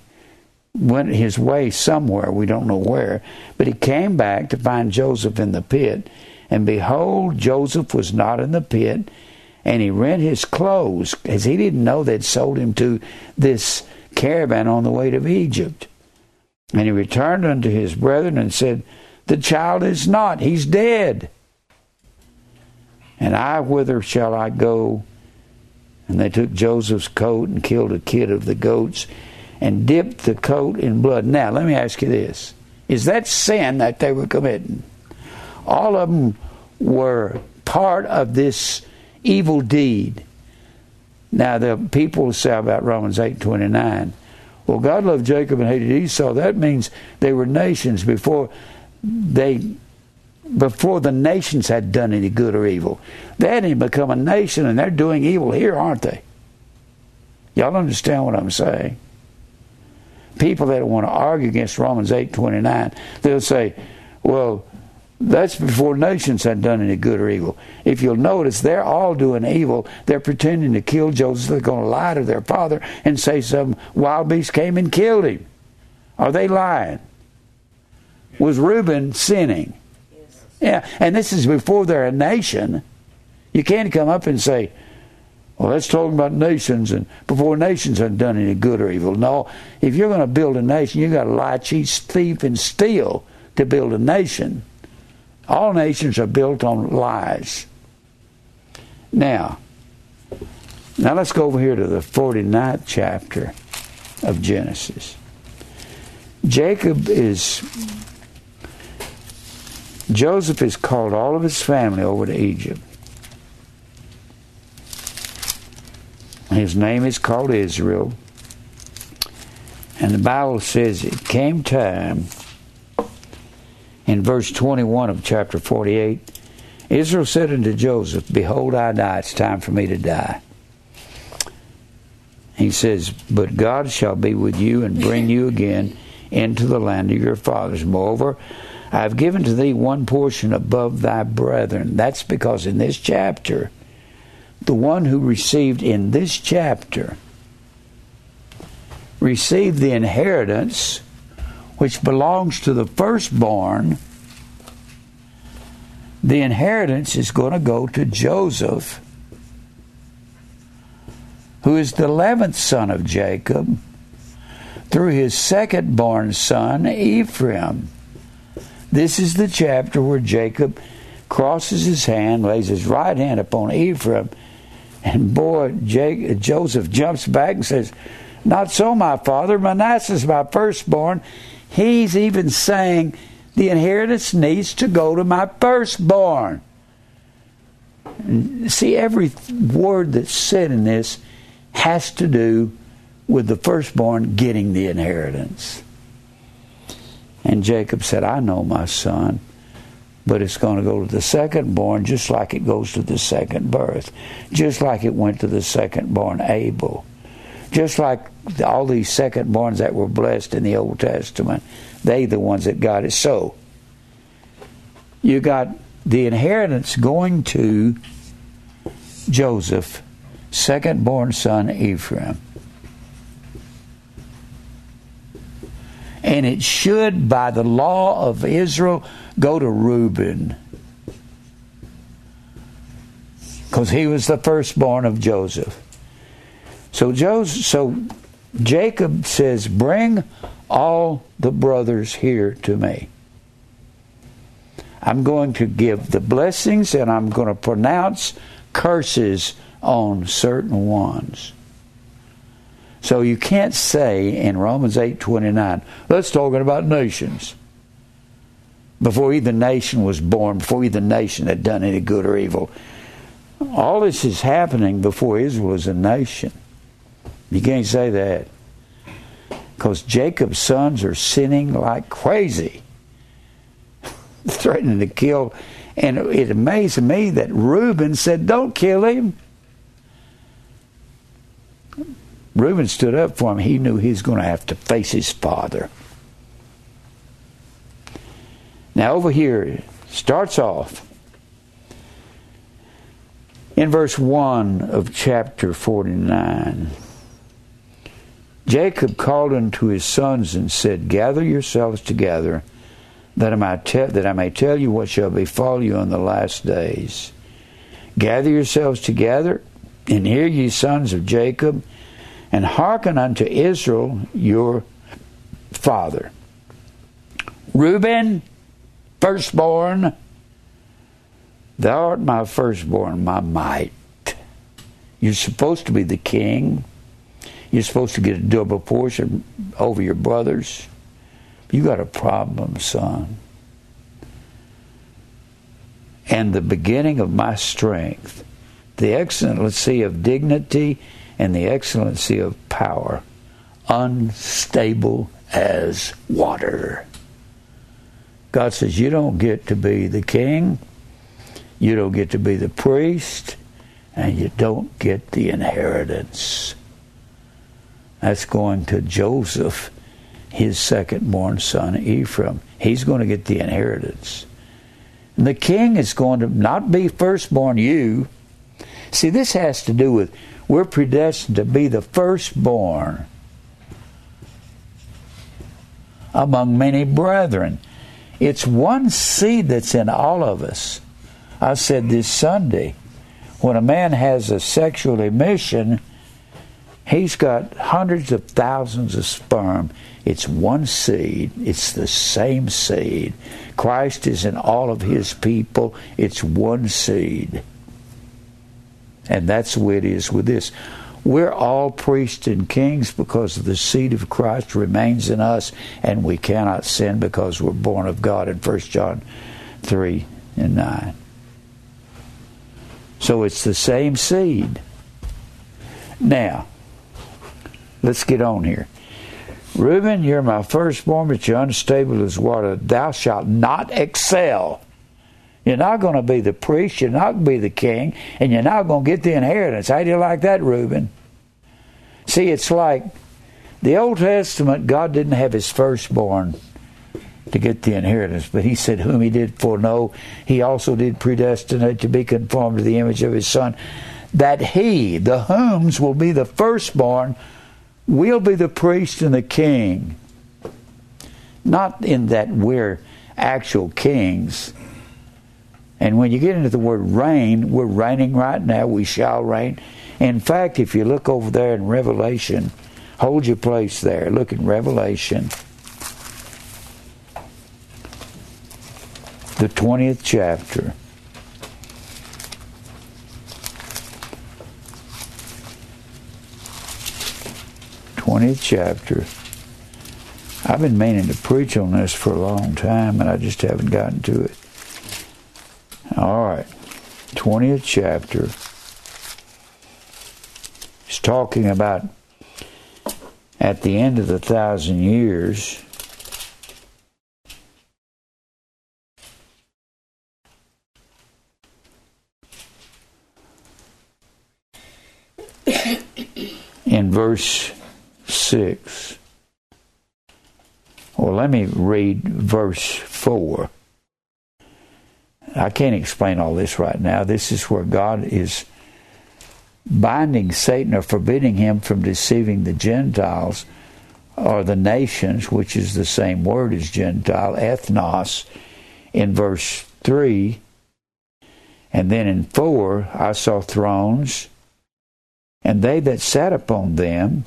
Speaker 1: went his way somewhere, we don't know where, but he came back to find Joseph in the pit. And behold, Joseph was not in the pit, and he rent his clothes, as he didn't know they'd sold him to this caravan on the way to Egypt. And he returned unto his brethren and said, The child is not, he's dead. And I, whither shall I go? And they took Joseph's coat and killed a kid of the goats and dipped the coat in blood. Now, let me ask you this Is that sin that they were committing? All of them were part of this evil deed. Now, the people say about Romans 8 29, well, God loved Jacob and hated Esau. That means they were nations before they before the nations had done any good or evil. They hadn't become a nation and they're doing evil here, aren't they? Y'all understand what I'm saying? people that want to argue against Romans 8:29, they'll say, "Well, that's before nations had done any good or evil." If you'll notice, they're all doing evil. They're pretending to kill Joseph. They're going to lie to their father and say some wild beast came and killed him. Are they lying? Was Reuben sinning? Yeah, and this is before they're a nation. You can't come up and say, well, that's talking about nations, and before nations have done any good or evil. No, if you're going to build a nation, you've got to lie, cheat, thief, and steal to build a nation. All nations are built on lies. Now, now let's go over here to the 49th chapter of Genesis. Jacob is Joseph has called all of his family over to Egypt. His name is called Israel. And the Bible says it came time in verse 21 of chapter 48 Israel said unto Joseph, Behold, I die. It's time for me to die. He says, But God shall be with you and bring you again into the land of your fathers. Moreover, I have given to thee one portion above thy brethren. That's because in this chapter, the one who received in this chapter received the inheritance which belongs to the firstborn, the inheritance is going to go to Joseph, who is the 11th son of Jacob, through his second born son, Ephraim. This is the chapter where Jacob crosses his hand, lays his right hand upon Ephraim, and boy, Jake, Joseph jumps back and says, Not so, my father. Manasseh is my firstborn. He's even saying, The inheritance needs to go to my firstborn. see, every word that's said in this has to do with the firstborn getting the inheritance. And Jacob said, I know my son but it's going to go to the second born just like it goes to the second birth, just like it went to the second born Abel, just like all these second borns that were blessed in the Old Testament, they the ones that got it. So you got the inheritance going to Joseph, second born son Ephraim. And it should, by the law of Israel, go to Reuben because he was the firstborn of Joseph. So Joseph, so Jacob says, "Bring all the brothers here to me. I'm going to give the blessings and I'm going to pronounce curses on certain ones." So you can't say in Romans 8:29, let's talking about nations before either nation was born, before either nation had done any good or evil. All this is happening before Israel is a nation. You can't say that. Because Jacob's sons are sinning like crazy, threatening to kill. And it amazed me that Reuben said, Don't kill him. Reuben stood up for him. He knew he was going to have to face his father. Now, over here, starts off in verse 1 of chapter 49. Jacob called unto his sons and said, Gather yourselves together, that I, that I may tell you what shall befall you in the last days. Gather yourselves together, and hear ye sons of Jacob, and hearken unto Israel your father. Reuben, firstborn, thou art my firstborn, my might. You're supposed to be the king. You're supposed to get a double portion over your brothers. You got a problem, son. And the beginning of my strength, the excellency of dignity and the excellency of power, unstable as water. God says, You don't get to be the king, you don't get to be the priest, and you don't get the inheritance. That's going to Joseph, his second born son, Ephraim. He's going to get the inheritance. And the king is going to not be firstborn you. See, this has to do with we're predestined to be the firstborn among many brethren. It's one seed that's in all of us. I said this Sunday when a man has a sexual emission, he's got hundreds of thousands of sperm. It's one seed, it's the same seed. Christ is in all of his people, it's one seed. And that's the way it is with this. We're all priests and kings because the seed of Christ remains in us, and we cannot sin because we're born of God in 1 John 3 and 9. So it's the same seed. Now, let's get on here. Reuben, you're my firstborn, but you're unstable as water. Thou shalt not excel you're not going to be the priest, you're not going to be the king, and you're not going to get the inheritance. How do you like that, Reuben? See, it's like the Old Testament, God didn't have his firstborn to get the inheritance, but he said, Whom he did foreknow, he also did predestinate to be conformed to the image of his Son, that he, the whom's, will be the firstborn, will be the priest and the king. Not in that we're actual kings and when you get into the word reign, we're reigning right now. We shall reign. In fact, if you look over there in Revelation, hold your place there. Look in Revelation, the 20th chapter. Twentieth chapter. I've been meaning to preach on this for a long time, and I just haven't gotten to it. All right. 20th chapter. He's talking about at the end of the thousand years. in verse 6. Well, let me read verse 4. I can't explain all this right now. This is where God is binding Satan or forbidding him from deceiving the Gentiles or the nations, which is the same word as Gentile, ethnos, in verse 3. And then in 4, I saw thrones, and they that sat upon them,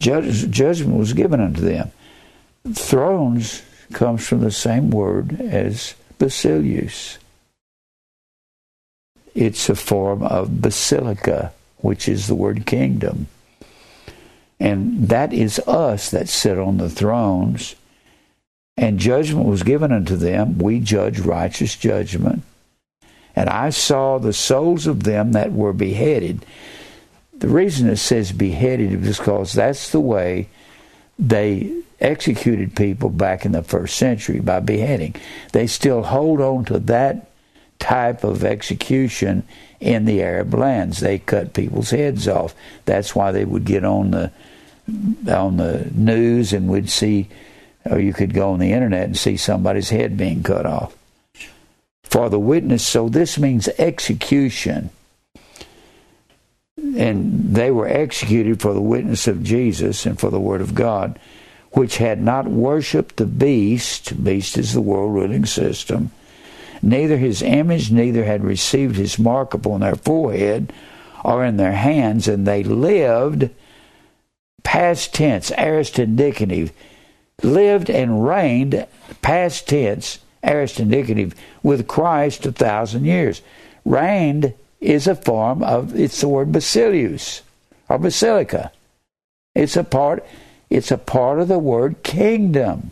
Speaker 1: judgment was given unto them. Thrones comes from the same word as basileus. It's a form of basilica, which is the word kingdom. And that is us that sit on the thrones. And judgment was given unto them. We judge righteous judgment. And I saw the souls of them that were beheaded. The reason it says beheaded is because that's the way they executed people back in the first century by beheading. They still hold on to that type of execution in the Arab lands. They cut people's heads off. That's why they would get on the on the news and we'd see or you could go on the internet and see somebody's head being cut off. For the witness, so this means execution. And they were executed for the witness of Jesus and for the word of God, which had not worshipped the beast, beast is the world ruling system, neither his image, neither had received his mark upon their forehead or in their hands, and they lived, past tense, aorist indicative, lived and reigned, past tense, aorist indicative, with Christ a thousand years. Reigned is a form of, it's the word basileus, or basilica. It's a part, it's a part of the word kingdom.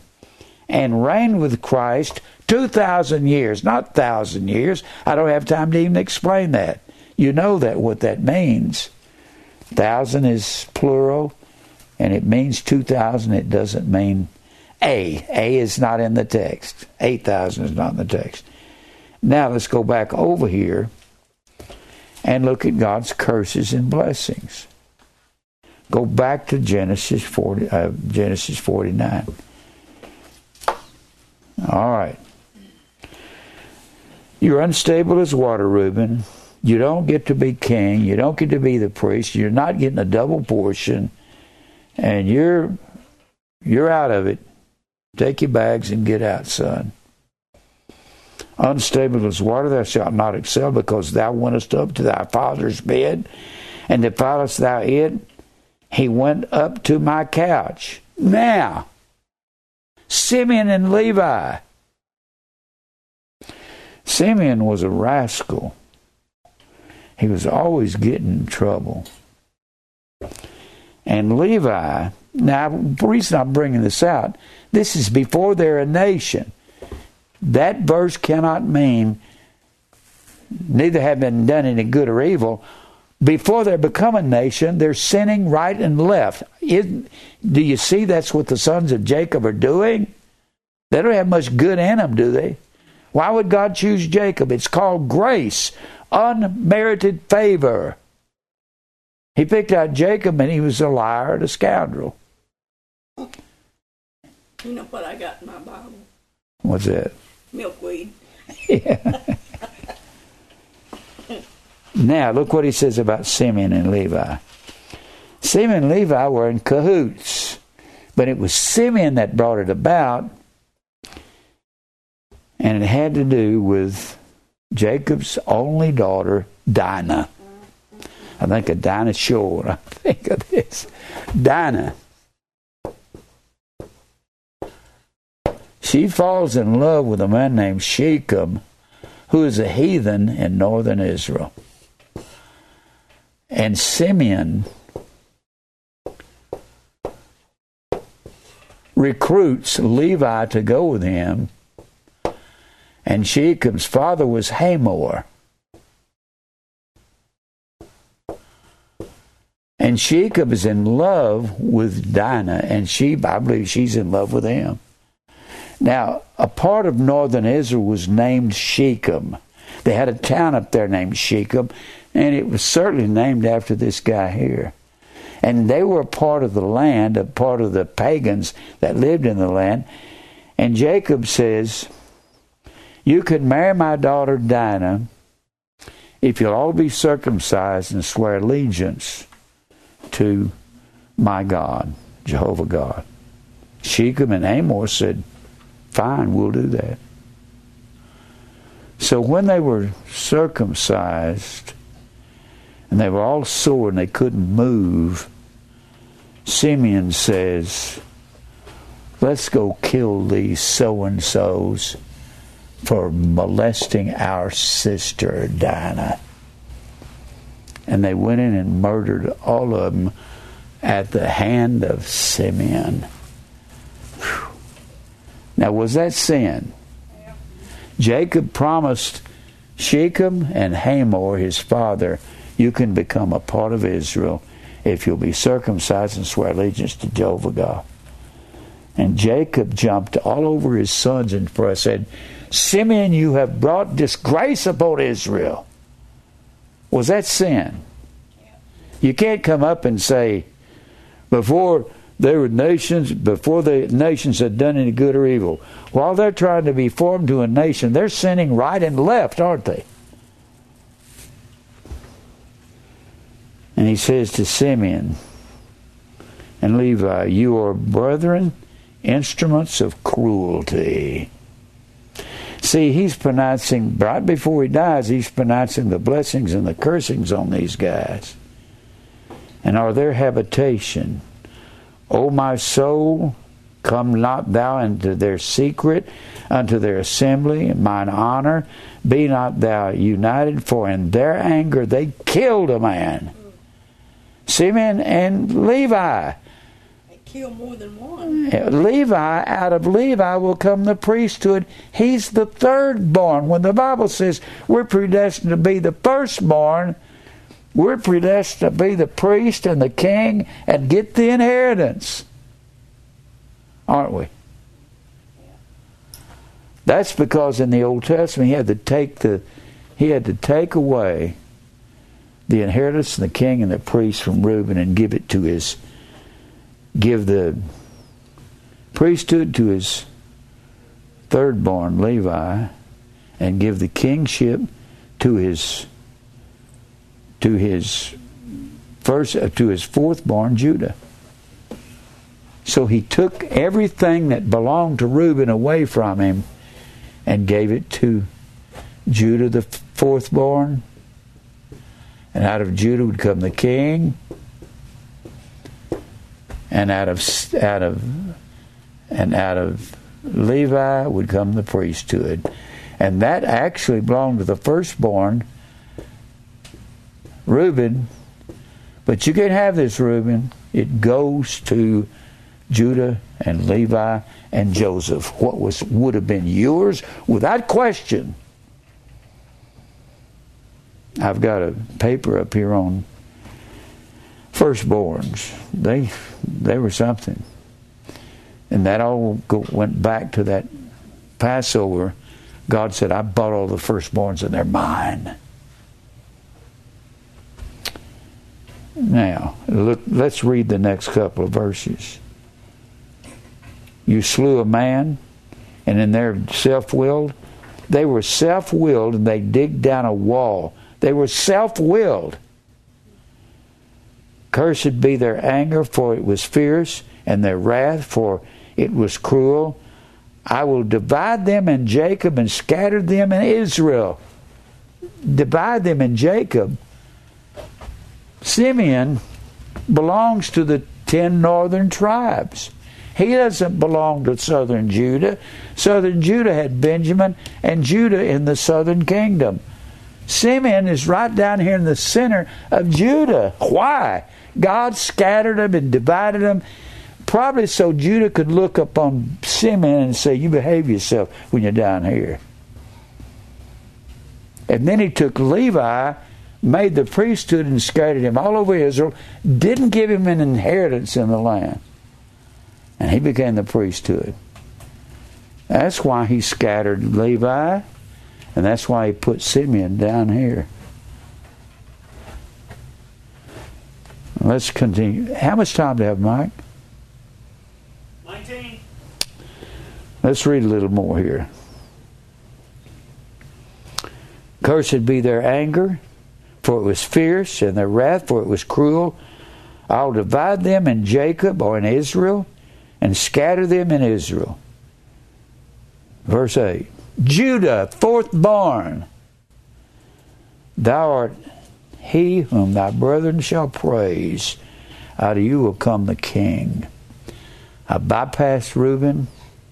Speaker 1: And reign with Christ 2,000 years, not 1,000 years. I don't have time to even explain that. You know that what that means. Thousand is plural, and it means 2,000. It doesn't mean a. A is not in the text. 8,000 is not in the text. Now let's go back over here and look at God's curses and blessings. Go back to Genesis 40, uh, Genesis 49. All right. You're unstable as water, Reuben. You don't get to be king. You don't get to be the priest. You're not getting a double portion, and you're you're out of it. Take your bags and get out, son. Unstable as water, thou shalt not excel, because thou wentest up to thy father's bed, and defilest thou it. He went up to my couch. Now, Simeon and Levi. Simeon was a rascal. He was always getting in trouble. And Levi, now, the reason I'm bringing this out, this is before they're a nation. That verse cannot mean neither have been done any good or evil. Before they become a nation, they're sinning right and left. It, do you see that's what the sons of Jacob are doing? They don't have much good in them, do they? Why would God choose Jacob? It's called grace, unmerited favor. He picked out Jacob and he was a liar and a scoundrel.
Speaker 2: You know what I got in my Bible?
Speaker 1: What's that?
Speaker 2: Milkweed.
Speaker 1: Yeah. now, look what he says about Simeon and Levi. Simeon and Levi were in cahoots, but it was Simeon that brought it about, and it had to do with Jacob's only daughter, Dinah. I think of Dinah Shore. I think of this. Dinah. She falls in love with a man named Shechem, who is a heathen in northern Israel. And Simeon recruits Levi to go with him, and Shechem's father was Hamor. And Shechem is in love with Dinah, and she, I believe she's in love with him. Now, a part of northern Israel was named Shechem. They had a town up there named Shechem, and it was certainly named after this guy here. And they were a part of the land, a part of the pagans that lived in the land. And Jacob says, You can marry my daughter Dinah if you'll all be circumcised and swear allegiance to my God, Jehovah God. Shechem and Hamor said, Fine, we'll do that. So when they were circumcised and they were all sore and they couldn't move, Simeon says, Let's go kill these so and so's for molesting our sister Dinah. And they went in and murdered all of them at the hand of Simeon. Now, was that sin? Jacob promised Shechem and Hamor, his father, you can become a part of Israel if you'll be circumcised and swear allegiance to Jehovah God. And Jacob jumped all over his sons and said, Simeon, you have brought disgrace upon Israel. Was that sin? You can't come up and say, before they were nations, before the nations had done any good or evil, while they're trying to be formed to a nation, they're sinning right and left, aren't they? And he says to Simeon and Levi, You are brethren, instruments of cruelty. See, he's pronouncing, right before he dies, he's pronouncing the blessings and the cursings on these guys. And are their habitation. O my soul, come not thou into their secret, unto their assembly, mine honor. Be not thou united, for in their anger they killed a man. Simeon and Levi.
Speaker 2: They kill more than one.
Speaker 1: Levi, out of Levi will come the priesthood. He's the third born. When the Bible says we're predestined to be the firstborn, we're predestined to be the priest and the king and get the inheritance. Aren't we? That's because in the Old Testament he had to take the he had to take away the inheritance and the king and the priest from Reuben and give it to his give the priesthood to his third born Levi and give the kingship to his to his first uh, to his fourth born Judah. So he took everything that belonged to Reuben away from him and gave it to Judah the fourth born. And out of Judah would come the king, and out of out of and out of Levi would come the priesthood, and that actually belonged to the firstborn, Reuben. But you can't have this, Reuben. It goes to Judah and Levi and Joseph. What was would have been yours without question I've got a paper up here on firstborns. They they were something, and that all go, went back to that Passover. God said, "I bought all the firstborns, and they're mine." Now, look. Let's read the next couple of verses. You slew a man, and in their self-willed, they were self-willed, and they digged down a wall they were self willed. Cursed be their anger, for it was fierce, and their wrath, for it was cruel. I will divide them in Jacob and scatter them in Israel. Divide them in Jacob. Simeon belongs to the ten northern tribes. He doesn't belong to southern Judah. Southern Judah had Benjamin and Judah in the southern kingdom. Simeon is right down here in the center of Judah. Why? God scattered them and divided them, probably so Judah could look upon Simeon and say, You behave yourself when you're down here. And then he took Levi, made the priesthood, and scattered him all over Israel, didn't give him an inheritance in the land. And he became the priesthood. That's why he scattered Levi and that's why he put Simeon down here. Let's continue. How much time do we have, Mike?
Speaker 3: 19.
Speaker 1: Let's read a little more here. Cursed be their anger, for it was fierce, and their wrath, for it was cruel. I'll divide them in Jacob or in Israel, and scatter them in Israel. Verse 8. Judah, fourth born, thou art he whom thy brethren shall praise. Out of you will come the king. I bypass Reuben,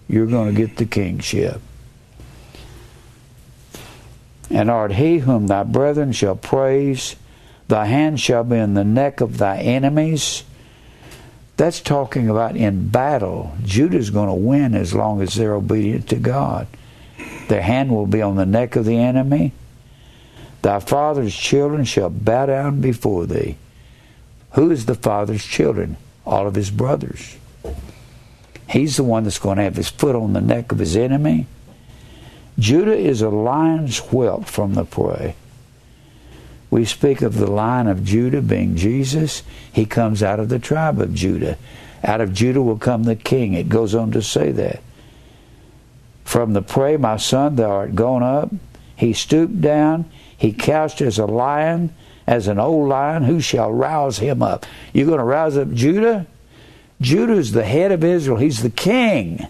Speaker 1: you're going to get the kingship. And art he whom thy brethren shall praise, thy hand shall be in the neck of thy enemies. That's talking about in battle. Judah's going to win as long as they're obedient to God. Their hand will be on the neck of the enemy. Thy father's children shall bow down before thee. Who is the father's children? All of his brothers. He's the one that's going to have his foot on the neck of his enemy. Judah is a lion's whelp from the prey. We speak of the line of Judah being Jesus. He comes out of the tribe of Judah. Out of Judah will come the king. It goes on to say that. From the prey, my son, thou art gone up. He stooped down. He couched as a lion, as an old lion. Who shall rouse him up? You're going to rouse up Judah? Judah is the head of Israel. He's the king.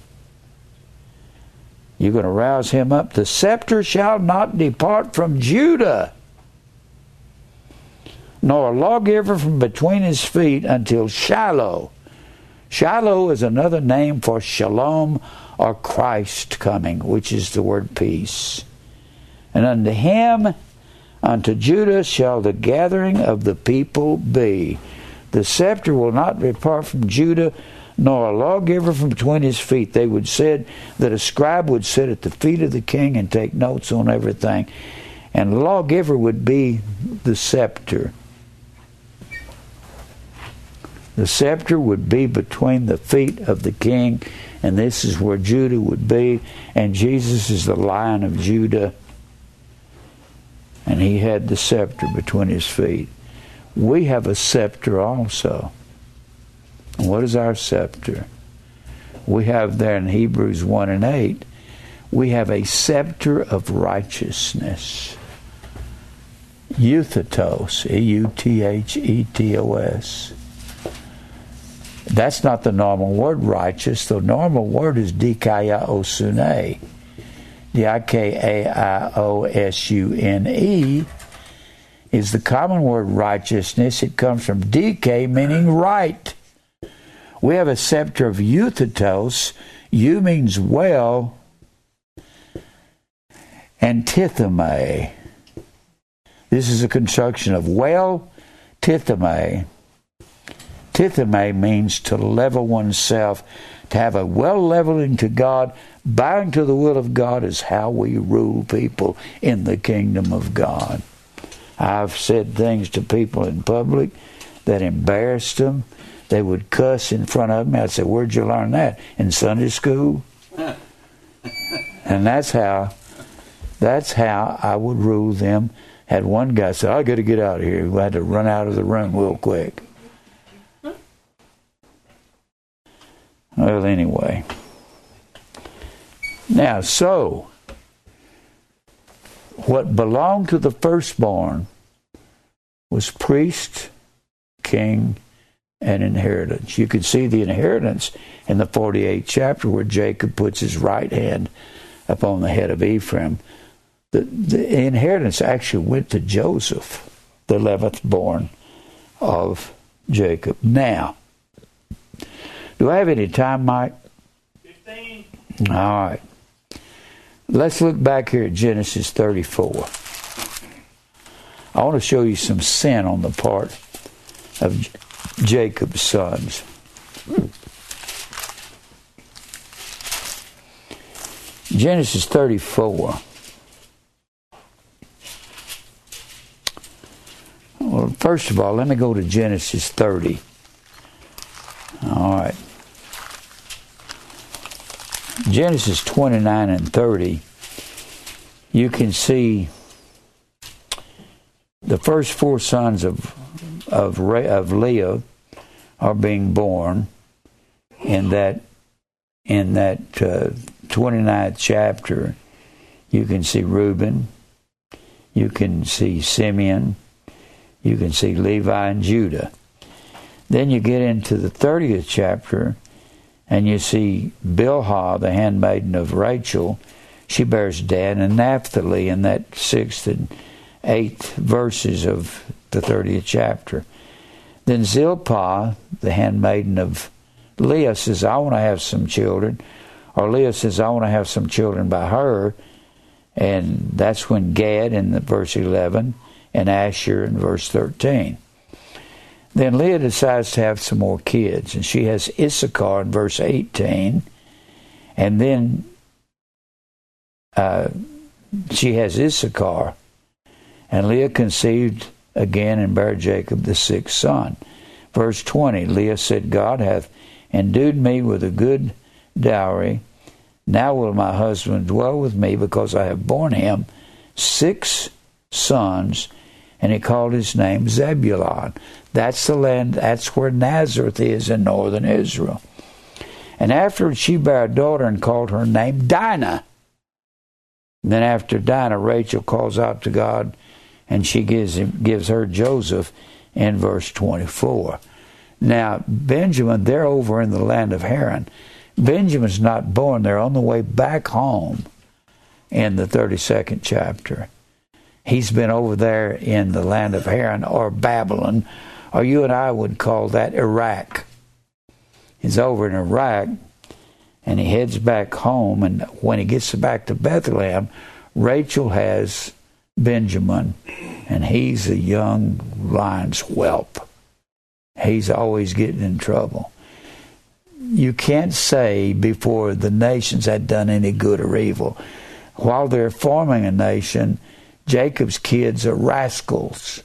Speaker 1: You're going to rouse him up. The scepter shall not depart from Judah, nor a lawgiver from between his feet until Shiloh. Shiloh is another name for shalom or Christ coming, which is the word peace. And unto him, unto Judah, shall the gathering of the people be. The scepter will not depart from Judah, nor a lawgiver from between his feet. They would said that a scribe would sit at the feet of the king and take notes on everything. And lawgiver would be the scepter. The scepter would be between the feet of the king, and this is where Judah would be. And Jesus is the lion of Judah, and he had the scepter between his feet. We have a scepter also. What is our scepter? We have there in Hebrews 1 and 8, we have a scepter of righteousness. Euthetos, E U T H E T O S. That's not the normal word righteous. The normal word is dikaiosune. D-I-K-A-I-O-S-U-N-E is the common word righteousness. It comes from dike, meaning right. We have a scepter of euthetos. Eu means well. And tithemi. This is a construction of well, tithemi. Tithemi means to level oneself, to have a well leveling to God, bowing to the will of God is how we rule people in the kingdom of God. I've said things to people in public that embarrassed them they would cuss in front of me. I'd say, Where'd you learn that? In Sunday school? and that's how that's how I would rule them. Had one guy say, I gotta get out of here. We had to run out of the room real quick. Well anyway. Now so what belonged to the firstborn was priest, king, and inheritance. You can see the inheritance in the 48th chapter where Jacob puts his right hand upon the head of Ephraim. The, the inheritance actually went to Joseph, the 11th born of Jacob. Now, do I have any time, Mike? 15. All right. Let's look back here at Genesis 34. I want to show you some sin on the part of Jacob's sons. Genesis 34. Well, first of all, let me go to Genesis 30. All right. Genesis 29 and 30, you can see the first four sons of of of Leah are being born in that in that uh, 29th chapter. You can see Reuben, you can see Simeon, you can see Levi and Judah. Then you get into the 30th chapter and you see Bilhah, the handmaiden of Rachel. She bears Dan and Naphtali in that sixth and eighth verses of the 30th chapter. Then Zilpah, the handmaiden of Leah, says, I want to have some children. Or Leah says, I want to have some children by her. And that's when Gad in the verse 11 and Asher in verse 13. Then Leah decides to have some more kids, and she has Issachar in verse 18. And then uh, she has Issachar. And Leah conceived again and bare Jacob the sixth son. Verse 20 Leah said, God hath endued me with a good dowry. Now will my husband dwell with me because I have borne him six sons, and he called his name Zebulon. That's the land, that's where Nazareth is in northern Israel. And afterwards she bare a daughter and called her name Dinah. And then after Dinah, Rachel calls out to God and she gives, him, gives her Joseph in verse 24. Now, Benjamin, they're over in the land of Haran. Benjamin's not born. They're on the way back home in the 32nd chapter. He's been over there in the land of Haran or Babylon, or you and I would call that Iraq. He's over in Iraq and he heads back home. And when he gets back to Bethlehem, Rachel has Benjamin, and he's a young lion's whelp. He's always getting in trouble you can't say before the nations had done any good or evil. While they're forming a nation, Jacob's kids are rascals.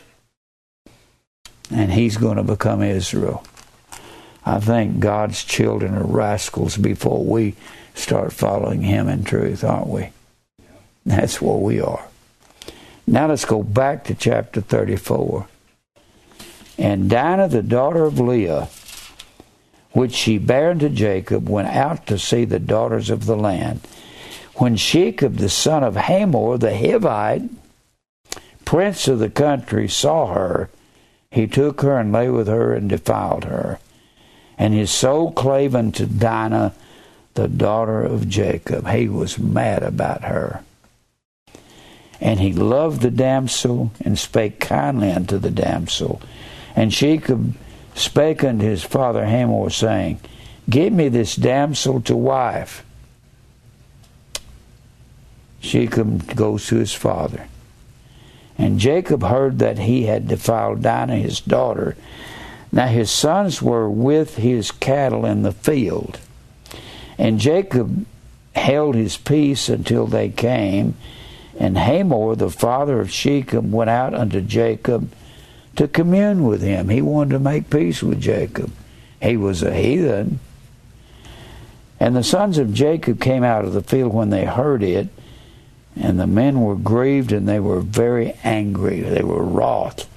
Speaker 1: And he's going to become Israel. I think God's children are rascals before we start following him in truth, aren't we? That's what we are. Now let's go back to chapter 34. And Dinah, the daughter of Leah, which she bare unto Jacob, went out to see the daughters of the land. When Shechem, the son of Hamor, the Hivite, prince of the country, saw her, he took her and lay with her and defiled her. And his soul clave unto Dinah, the daughter of Jacob. He was mad about her. And he loved the damsel and spake kindly unto the damsel. And Shechem spake unto his father Hamor, saying, Give me this damsel to wife. Shechem goes to his father. And Jacob heard that he had defiled Dinah his daughter. Now his sons were with his cattle in the field. And Jacob held his peace until they came. And Hamor, the father of Shechem, went out unto Jacob to commune with him. He wanted to make peace with Jacob. He was a heathen. And the sons of Jacob came out of the field when they heard it, and the men were grieved and they were very angry. They were wroth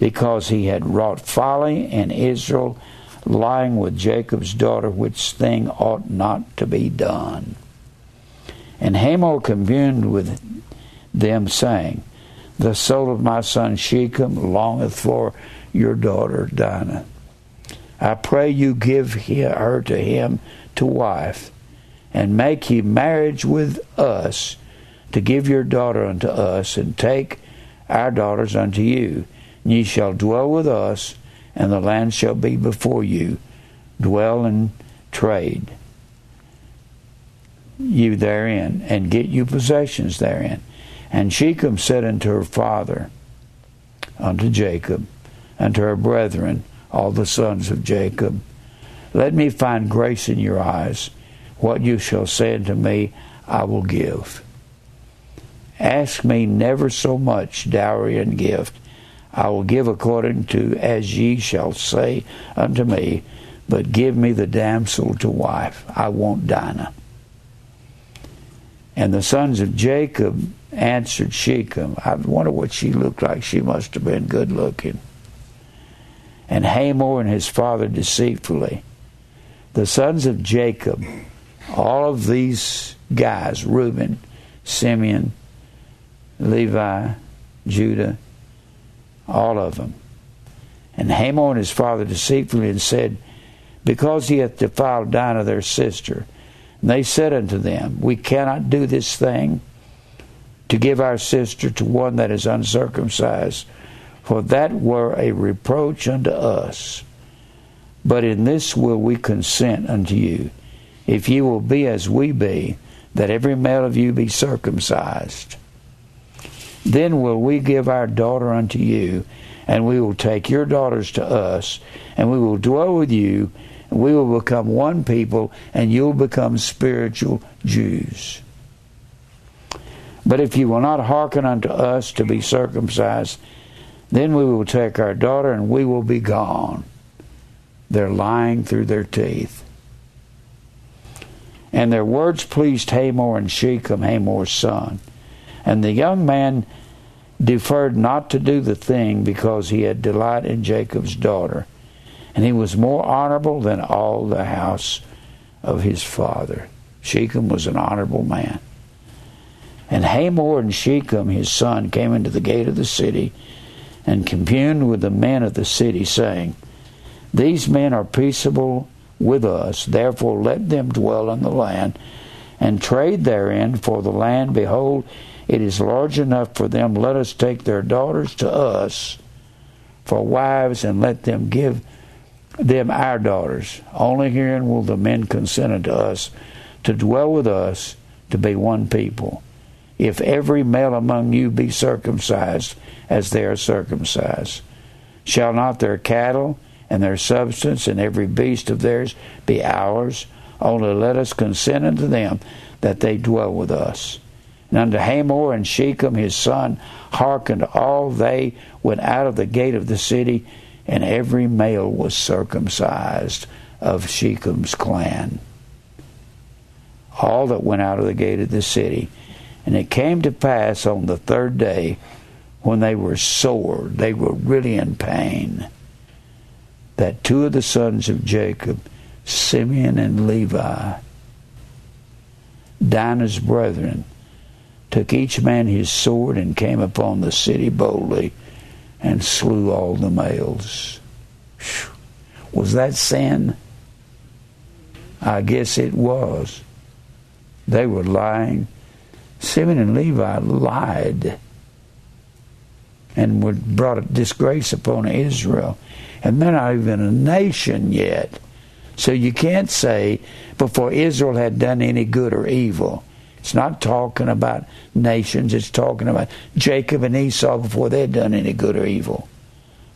Speaker 1: because he had wrought folly in Israel, lying with Jacob's daughter, which thing ought not to be done. And Hamor communed with them, saying, the soul of my son Shechem longeth for your daughter Dinah. I pray you give her to him to wife, and make ye marriage with us to give your daughter unto us, and take our daughters unto you. And ye shall dwell with us, and the land shall be before you. Dwell and trade you therein, and get you possessions therein. And Shechem said unto her father, unto Jacob, unto her brethren, all the sons of Jacob, Let me find grace in your eyes. What you shall say unto me, I will give. Ask me never so much dowry and gift. I will give according to as ye shall say unto me, but give me the damsel to wife. I want Dinah. And the sons of Jacob answered Shechem. I wonder what she looked like. She must have been good looking. And Hamor and his father deceitfully. The sons of Jacob, all of these guys, Reuben, Simeon, Levi, Judah, all of them. And Hamor and his father deceitfully and said, Because he hath defiled Dinah their sister. And they said unto them, We cannot do this thing to give our sister to one that is uncircumcised, for that were a reproach unto us. But in this will we consent unto you, if ye will be as we be, that every male of you be circumcised. Then will we give our daughter unto you, and we will take your daughters to us, and we will dwell with you, and we will become one people, and you'll become spiritual Jews. But if you will not hearken unto us to be circumcised, then we will take our daughter and we will be gone. They're lying through their teeth. And their words pleased Hamor and Shechem, Hamor's son. And the young man deferred not to do the thing because he had delight in Jacob's daughter. And he was more honorable than all the house of his father. Shechem was an honorable man. And Hamor and Shechem, his son, came into the gate of the city and communed with the men of the city, saying, These men are peaceable with us, therefore let them dwell in the land and trade therein, for the land, behold, it is large enough for them. Let us take their daughters to us for wives, and let them give them our daughters. Only herein will the men consent unto us to dwell with us, to be one people. If every male among you be circumcised, as they are circumcised, shall not their cattle and their substance and every beast of theirs be ours? Only let us consent unto them that they dwell with us. And unto Hamor and Shechem his son hearkened all they went out of the gate of the city, and every male was circumcised of Shechem's clan. All that went out of the gate of the city. And it came to pass on the third day when they were sore, they were really in pain, that two of the sons of Jacob, Simeon and Levi, Dinah's brethren, took each man his sword and came upon the city boldly and slew all the males. Was that sin? I guess it was. They were lying. Simeon and Levi lied and would brought disgrace upon Israel. And they're not even a nation yet. So you can't say before Israel had done any good or evil. It's not talking about nations, it's talking about Jacob and Esau before they had done any good or evil.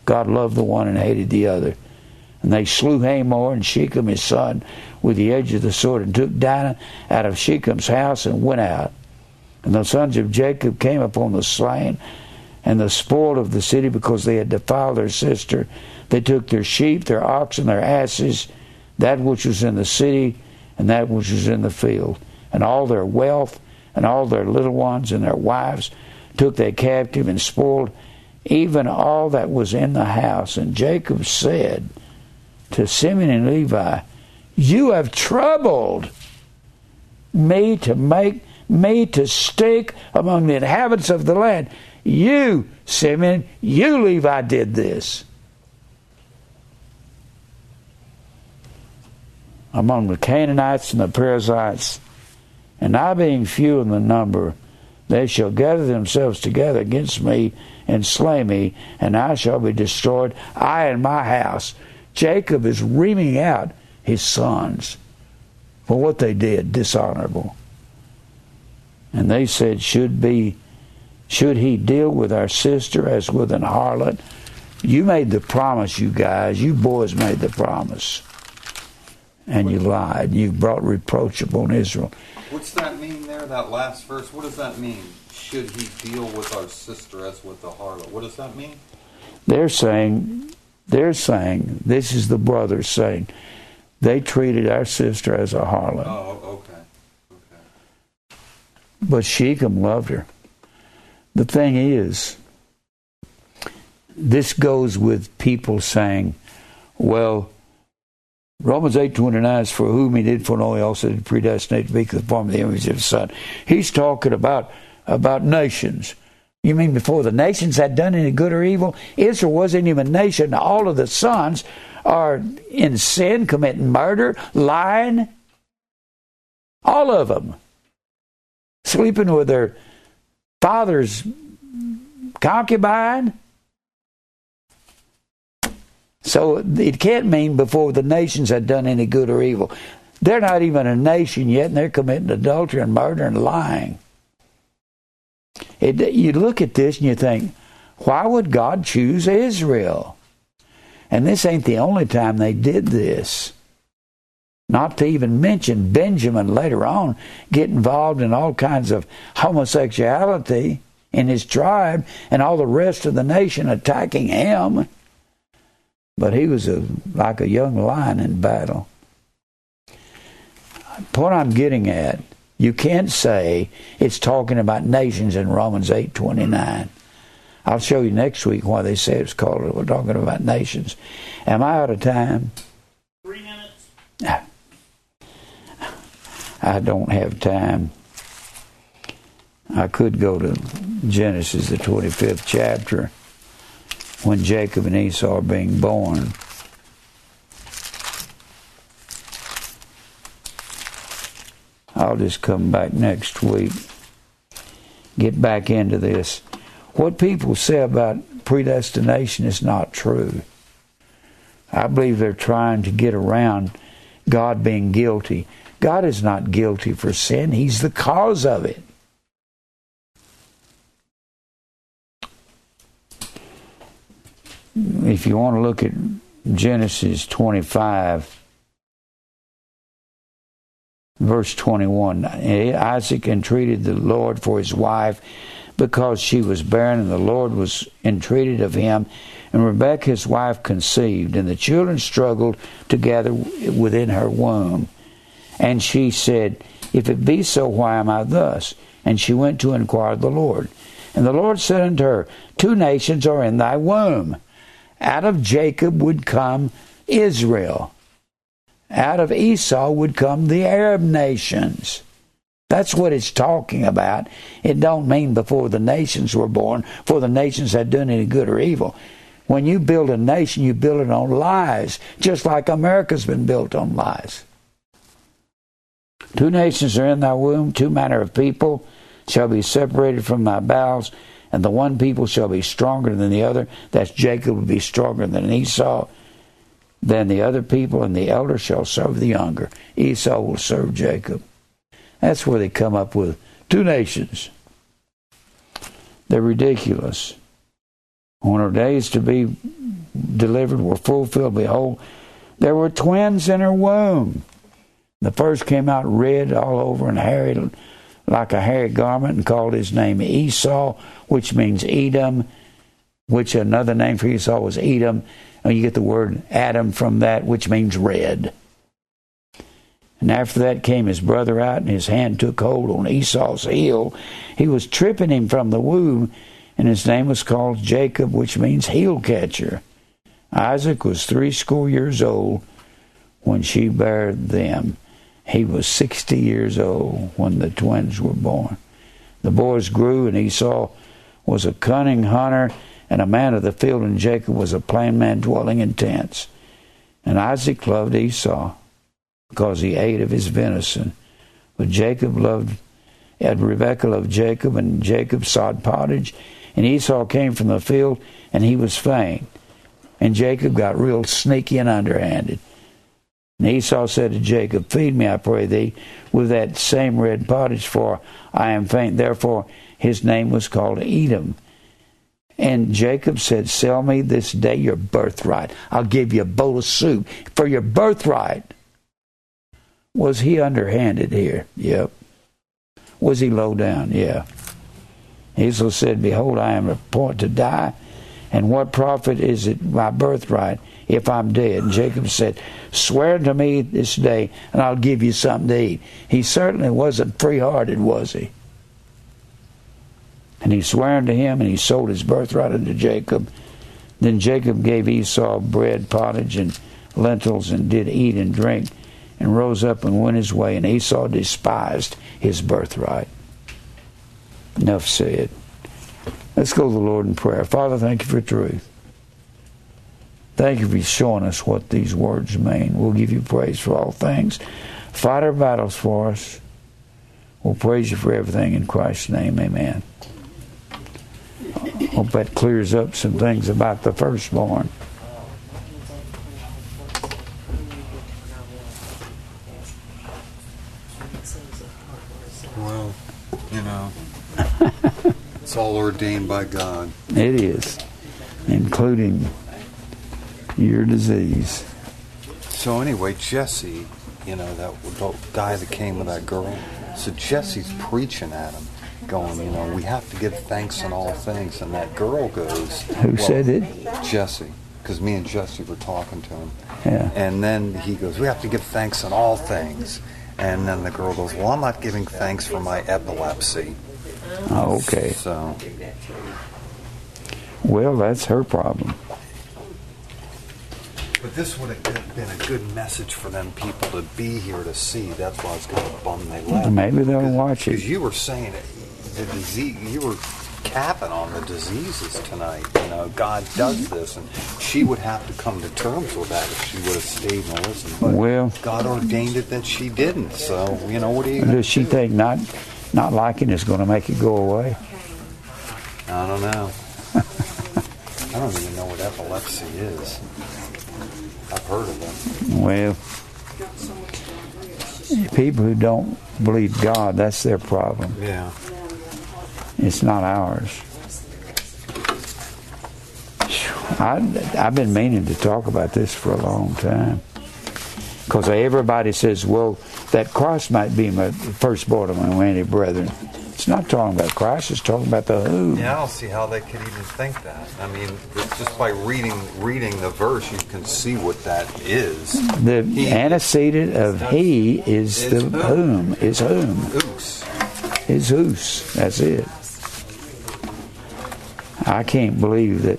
Speaker 1: God loved the one and hated the other. And they slew Hamor and Shechem his son with the edge of the sword and took Dinah out of Shechem's house and went out. And the sons of Jacob came upon the slain and the spoil of the city because they had defiled their sister. They took their sheep, their oxen, their asses, that which was in the city, and that which was in the field and all their wealth and all their little ones and their wives took they captive and spoiled even all that was in the house. And Jacob said to Simeon and Levi, You have troubled me to make me to stick among the inhabitants of the land. You, Simeon, you, Levi, did this. Among the Canaanites and the Perizzites, and I being few in the number, they shall gather themselves together against me and slay me, and I shall be destroyed, I and my house. Jacob is reaming out his sons for what they did, dishonorable. And they said, Should be should he deal with our sister as with an harlot? You made the promise, you guys. You boys made the promise. And you lied. You brought reproach upon Israel.
Speaker 3: What's that mean there, that last verse? What does that mean? Should he deal with our sister as with the harlot? What does that mean?
Speaker 1: They're saying, they're saying, this is the brother saying, they treated our sister as a harlot.
Speaker 3: Oh, okay. Okay.
Speaker 1: But Shechem loved her. The thing is, this goes with people saying, well, Romans 8 29 is for whom he did foreknow, he also did predestinate to be conformed to the image of his son. He's talking about, about nations. You mean before the nations had done any good or evil? Israel wasn't even a nation. All of the sons are in sin, committing murder, lying. All of them. Sleeping with their father's concubine. So it can't mean before the nations had done any good or evil. They're not even a nation yet, and they're committing adultery and murder and lying. It, you look at this and you think, why would God choose Israel? And this ain't the only time they did this. Not to even mention Benjamin later on get involved in all kinds of homosexuality in his tribe and all the rest of the nation attacking him. But he was a, like a young lion in battle. what I'm getting at, you can't say it's talking about nations in Romans eight twenty nine. I'll show you next week why they say it's called. it. We're talking about nations. Am I out of time?
Speaker 4: Three minutes.
Speaker 1: I don't have time. I could go to Genesis, the 25th chapter, when Jacob and Esau are being born. I'll just come back next week, get back into this. What people say about predestination is not true. I believe they're trying to get around God being guilty. God is not guilty for sin, He's the cause of it. If you want to look at Genesis 25, verse 21, eh, Isaac entreated the Lord for his wife because she was barren, and the Lord was entreated of him. And Rebekah, his wife, conceived, and the children struggled together within her womb. And she said, If it be so, why am I thus? And she went to inquire of the Lord. And the Lord said unto her, Two nations are in thy womb. Out of Jacob would come Israel. Out of Esau would come the Arab nations. That's what it's talking about. It don't mean before the nations were born, for the nations had done any good or evil. When you build a nation, you build it on lies, just like America's been built on lies. Two nations are in thy womb, two manner of people shall be separated from thy bowels, and the one people shall be stronger than the other. That's Jacob will be stronger than Esau. Than the other people, and the elder shall serve the younger. Esau will serve Jacob. That's where they come up with two nations. They're ridiculous. When her days to be delivered were fulfilled, behold, there were twins in her womb. The first came out red all over and hairy like a hairy garment and called his name Esau, which means Edom, which another name for Esau was Edom. And you get the word Adam from that, which means red. And after that came his brother out, and his hand took hold on Esau's heel. He was tripping him from the womb, and his name was called Jacob, which means heel catcher. Isaac was threescore years old when she bare them. He was sixty years old when the twins were born. The boys grew, and Esau was a cunning hunter and a man of the field, and Jacob was a plain man dwelling in tents. And Isaac loved Esau because he ate of his venison. But Jacob loved, and Rebekah loved Jacob, and Jacob sod pottage. And Esau came from the field, and he was faint. And Jacob got real sneaky and underhanded. And Esau said to Jacob, Feed me, I pray thee, with that same red pottage, for I am faint. Therefore his name was called Edom. And Jacob said, Sell me this day your birthright. I'll give you a bowl of soup for your birthright. Was he underhanded here? Yep. Was he low down? Yeah. Esau said, Behold, I am appointed to die, and what profit is it my birthright if I'm dead? And Jacob said, Swear to me this day, and I'll give you something to eat. He certainly wasn't free hearted, was he? And he swore unto him, and he sold his birthright unto Jacob. Then Jacob gave Esau bread, pottage, and lentils, and did eat and drink and rose up and went his way, and Esau despised his birthright. Enough said. Let's go to the Lord in prayer. Father, thank you for truth. Thank you for showing us what these words mean. We'll give you praise for all things. Fight our battles for us. We'll praise you for everything in Christ's name. Amen. Hope that clears up some things about the firstborn.
Speaker 3: Well, you know, it's all ordained by God.
Speaker 1: It is, including your disease.
Speaker 3: So anyway, Jesse, you know that the guy that came with that girl. So Jesse's preaching at him, going, you know, we have to give thanks in all things. And that girl goes,
Speaker 1: Who
Speaker 3: well,
Speaker 1: said it?
Speaker 3: Jesse, because me and Jesse were talking to him.
Speaker 1: Yeah.
Speaker 3: And then he goes, we have to give thanks in all things. And then the girl goes, Well, I'm not giving thanks for my epilepsy.
Speaker 1: Oh, okay.
Speaker 3: So,
Speaker 1: Well, that's her problem.
Speaker 3: but this would have been a good message for them people to be here to see. That's why I was kind of bummed they left.
Speaker 1: Maybe they'll watch it.
Speaker 3: Because you were saying it, the disease, you were capping on the diseases tonight. You know, God does mm-hmm. this, and she would have to come to terms with that if she would have stayed and listened. But
Speaker 1: Well-
Speaker 3: God ordained it that she didn't. So, you know, what do you?
Speaker 1: Does she think not not liking is going to make it go away?
Speaker 3: I don't know. I don't even know what epilepsy is. I've heard of them.
Speaker 1: Well, people who don't believe God, that's their problem.
Speaker 3: Yeah.
Speaker 1: It's not ours. I, I've been meaning to talk about this for a long time. Because everybody says, well, that Christ might be my firstborn of my many brethren. It's not talking about Christ, it's talking about the who.
Speaker 3: Yeah, I don't see how they could even think that. I mean, just by reading reading the verse, you can see what that is.
Speaker 1: The
Speaker 3: He-
Speaker 1: antecedent of he is
Speaker 3: Is
Speaker 1: the
Speaker 3: whom.
Speaker 1: whom, is whom,
Speaker 3: Oos.
Speaker 1: is whose. That's it. I can't believe that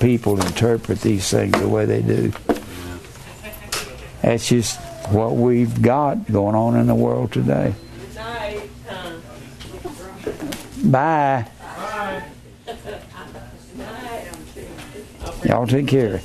Speaker 1: people interpret these things the way they do. That's just what we've got going on in the world today.
Speaker 2: Good night.
Speaker 1: Bye. Y'all take care.